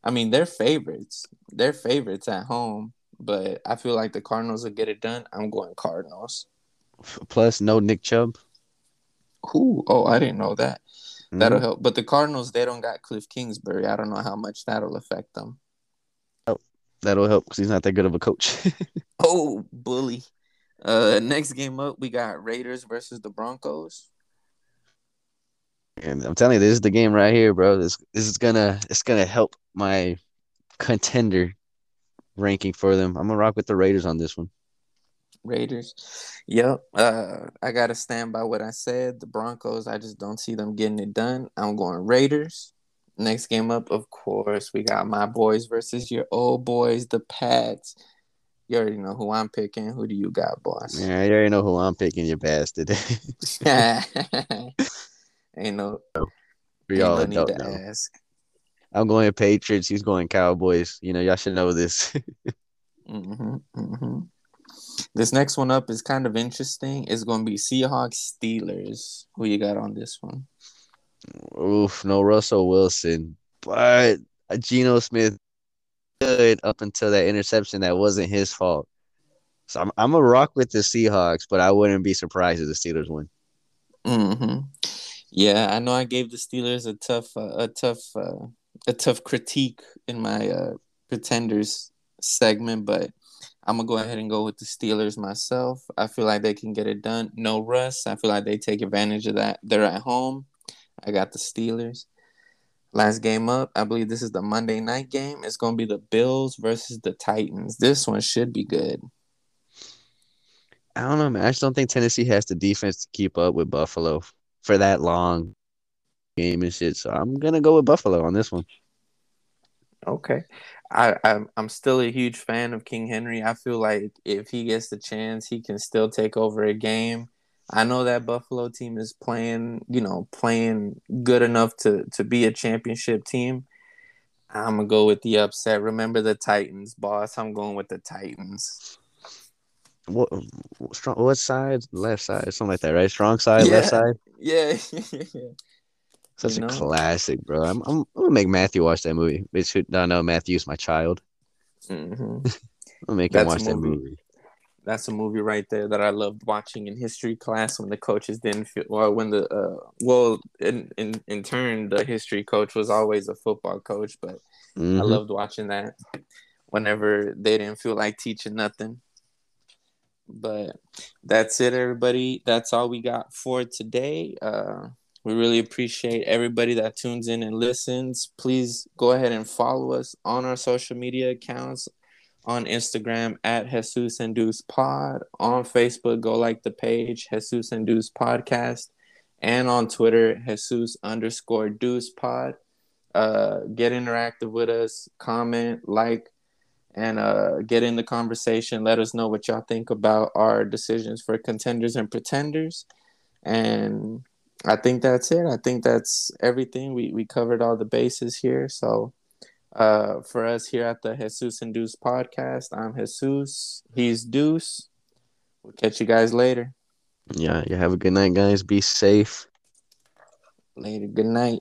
I mean, they're favorites. They're favorites at home, but I feel like the Cardinals will get it done. I'm going Cardinals. Plus, no Nick Chubb. Ooh, oh, I didn't know that. Mm-hmm. That'll help. But the Cardinals, they don't got Kliff Kingsbury. I don't know how much that'll affect them. Oh, that'll help because he's not that good of a coach. *laughs* oh, bully. Uh, next game up, we got Raiders versus the Broncos. And I'm telling you, this is the game right here, bro. This this is gonna it's gonna help my contender ranking for them. I'm gonna rock with the Raiders on this one. Raiders. Yep. Uh, I gotta stand by what I said. The Broncos, I just don't see them getting it done. I'm going Raiders. Next game up, of course, we got my boys versus your old boys, the Pats. You already know who I'm picking. Who do you got, boss? Yeah, you already know who I'm picking, you bastard. *laughs* *laughs* ain't no. We all no need to know. ask. I'm going Patriots. He's going Cowboys. You know, y'all should know this. *laughs* mm-hmm, mm-hmm. This next one up is kind of interesting. It's going to be Seahawks Steelers. Who you got on this one? Oof, no Russell Wilson, but Geno Smith good up until that interception that wasn't his fault. So I'm I'm a rock with the Seahawks, but I wouldn't be surprised if the Steelers win. Mm-hmm. Yeah, I know I gave the Steelers a tough uh, a tough uh, a tough critique in my uh, pretenders segment, but I'm gonna go ahead and go with the Steelers myself. I feel like they can get it done. No Russ. I feel like they take advantage of that. They're at home. I got the Steelers. Last game up, I believe this is the Monday night game. It's going to be the Bills versus the Titans. This one should be good. I don't know, man. I just don't think Tennessee has the defense to keep up with Buffalo for that long game and shit. So I'm gonna go with Buffalo on this one. Okay, I I'm, I'm still a huge fan of King Henry. I feel like if he gets the chance, he can still take over a game. I know that Buffalo team is playing, you know, playing good enough to to be a championship team. I'm gonna go with the upset. Remember the Titans, boss. I'm going with the Titans. What strong? What side? Left side, something like that, right? Strong side, yeah. left side. *laughs* Yeah. *laughs* Such you a classic, bro. I'm, I'm, I'm gonna make Matthew watch that movie. Bitch, no, no, Matthew's my child. Mm-hmm. *laughs* I'll make That's him watch that movie that's a movie right there that I loved watching in history class when the coaches didn't feel well when the uh well in in, in turn the history coach was always a football coach but mm-hmm. I loved watching that whenever they didn't feel like teaching nothing but that's it everybody that's all we got for today uh we really appreciate everybody that tunes in and listens please go ahead and follow us on our social media accounts on Instagram at Jesus and Deuce Pod. On Facebook, go like the page Jesus and Deuce Podcast. And on Twitter, Jesus underscore Deuce Pod. Uh, get interactive with us, comment, like, and uh, get in the conversation. Let us know what y'all think about our decisions for contenders and pretenders. And I think that's it. I think that's everything. We, we covered all the bases here. So uh, for us here at the Jesus and Deuce podcast, I'm Jesus. He's Deuce. We'll catch you guys later. Yeah, you have a good night, guys. Be safe. Later. Good night.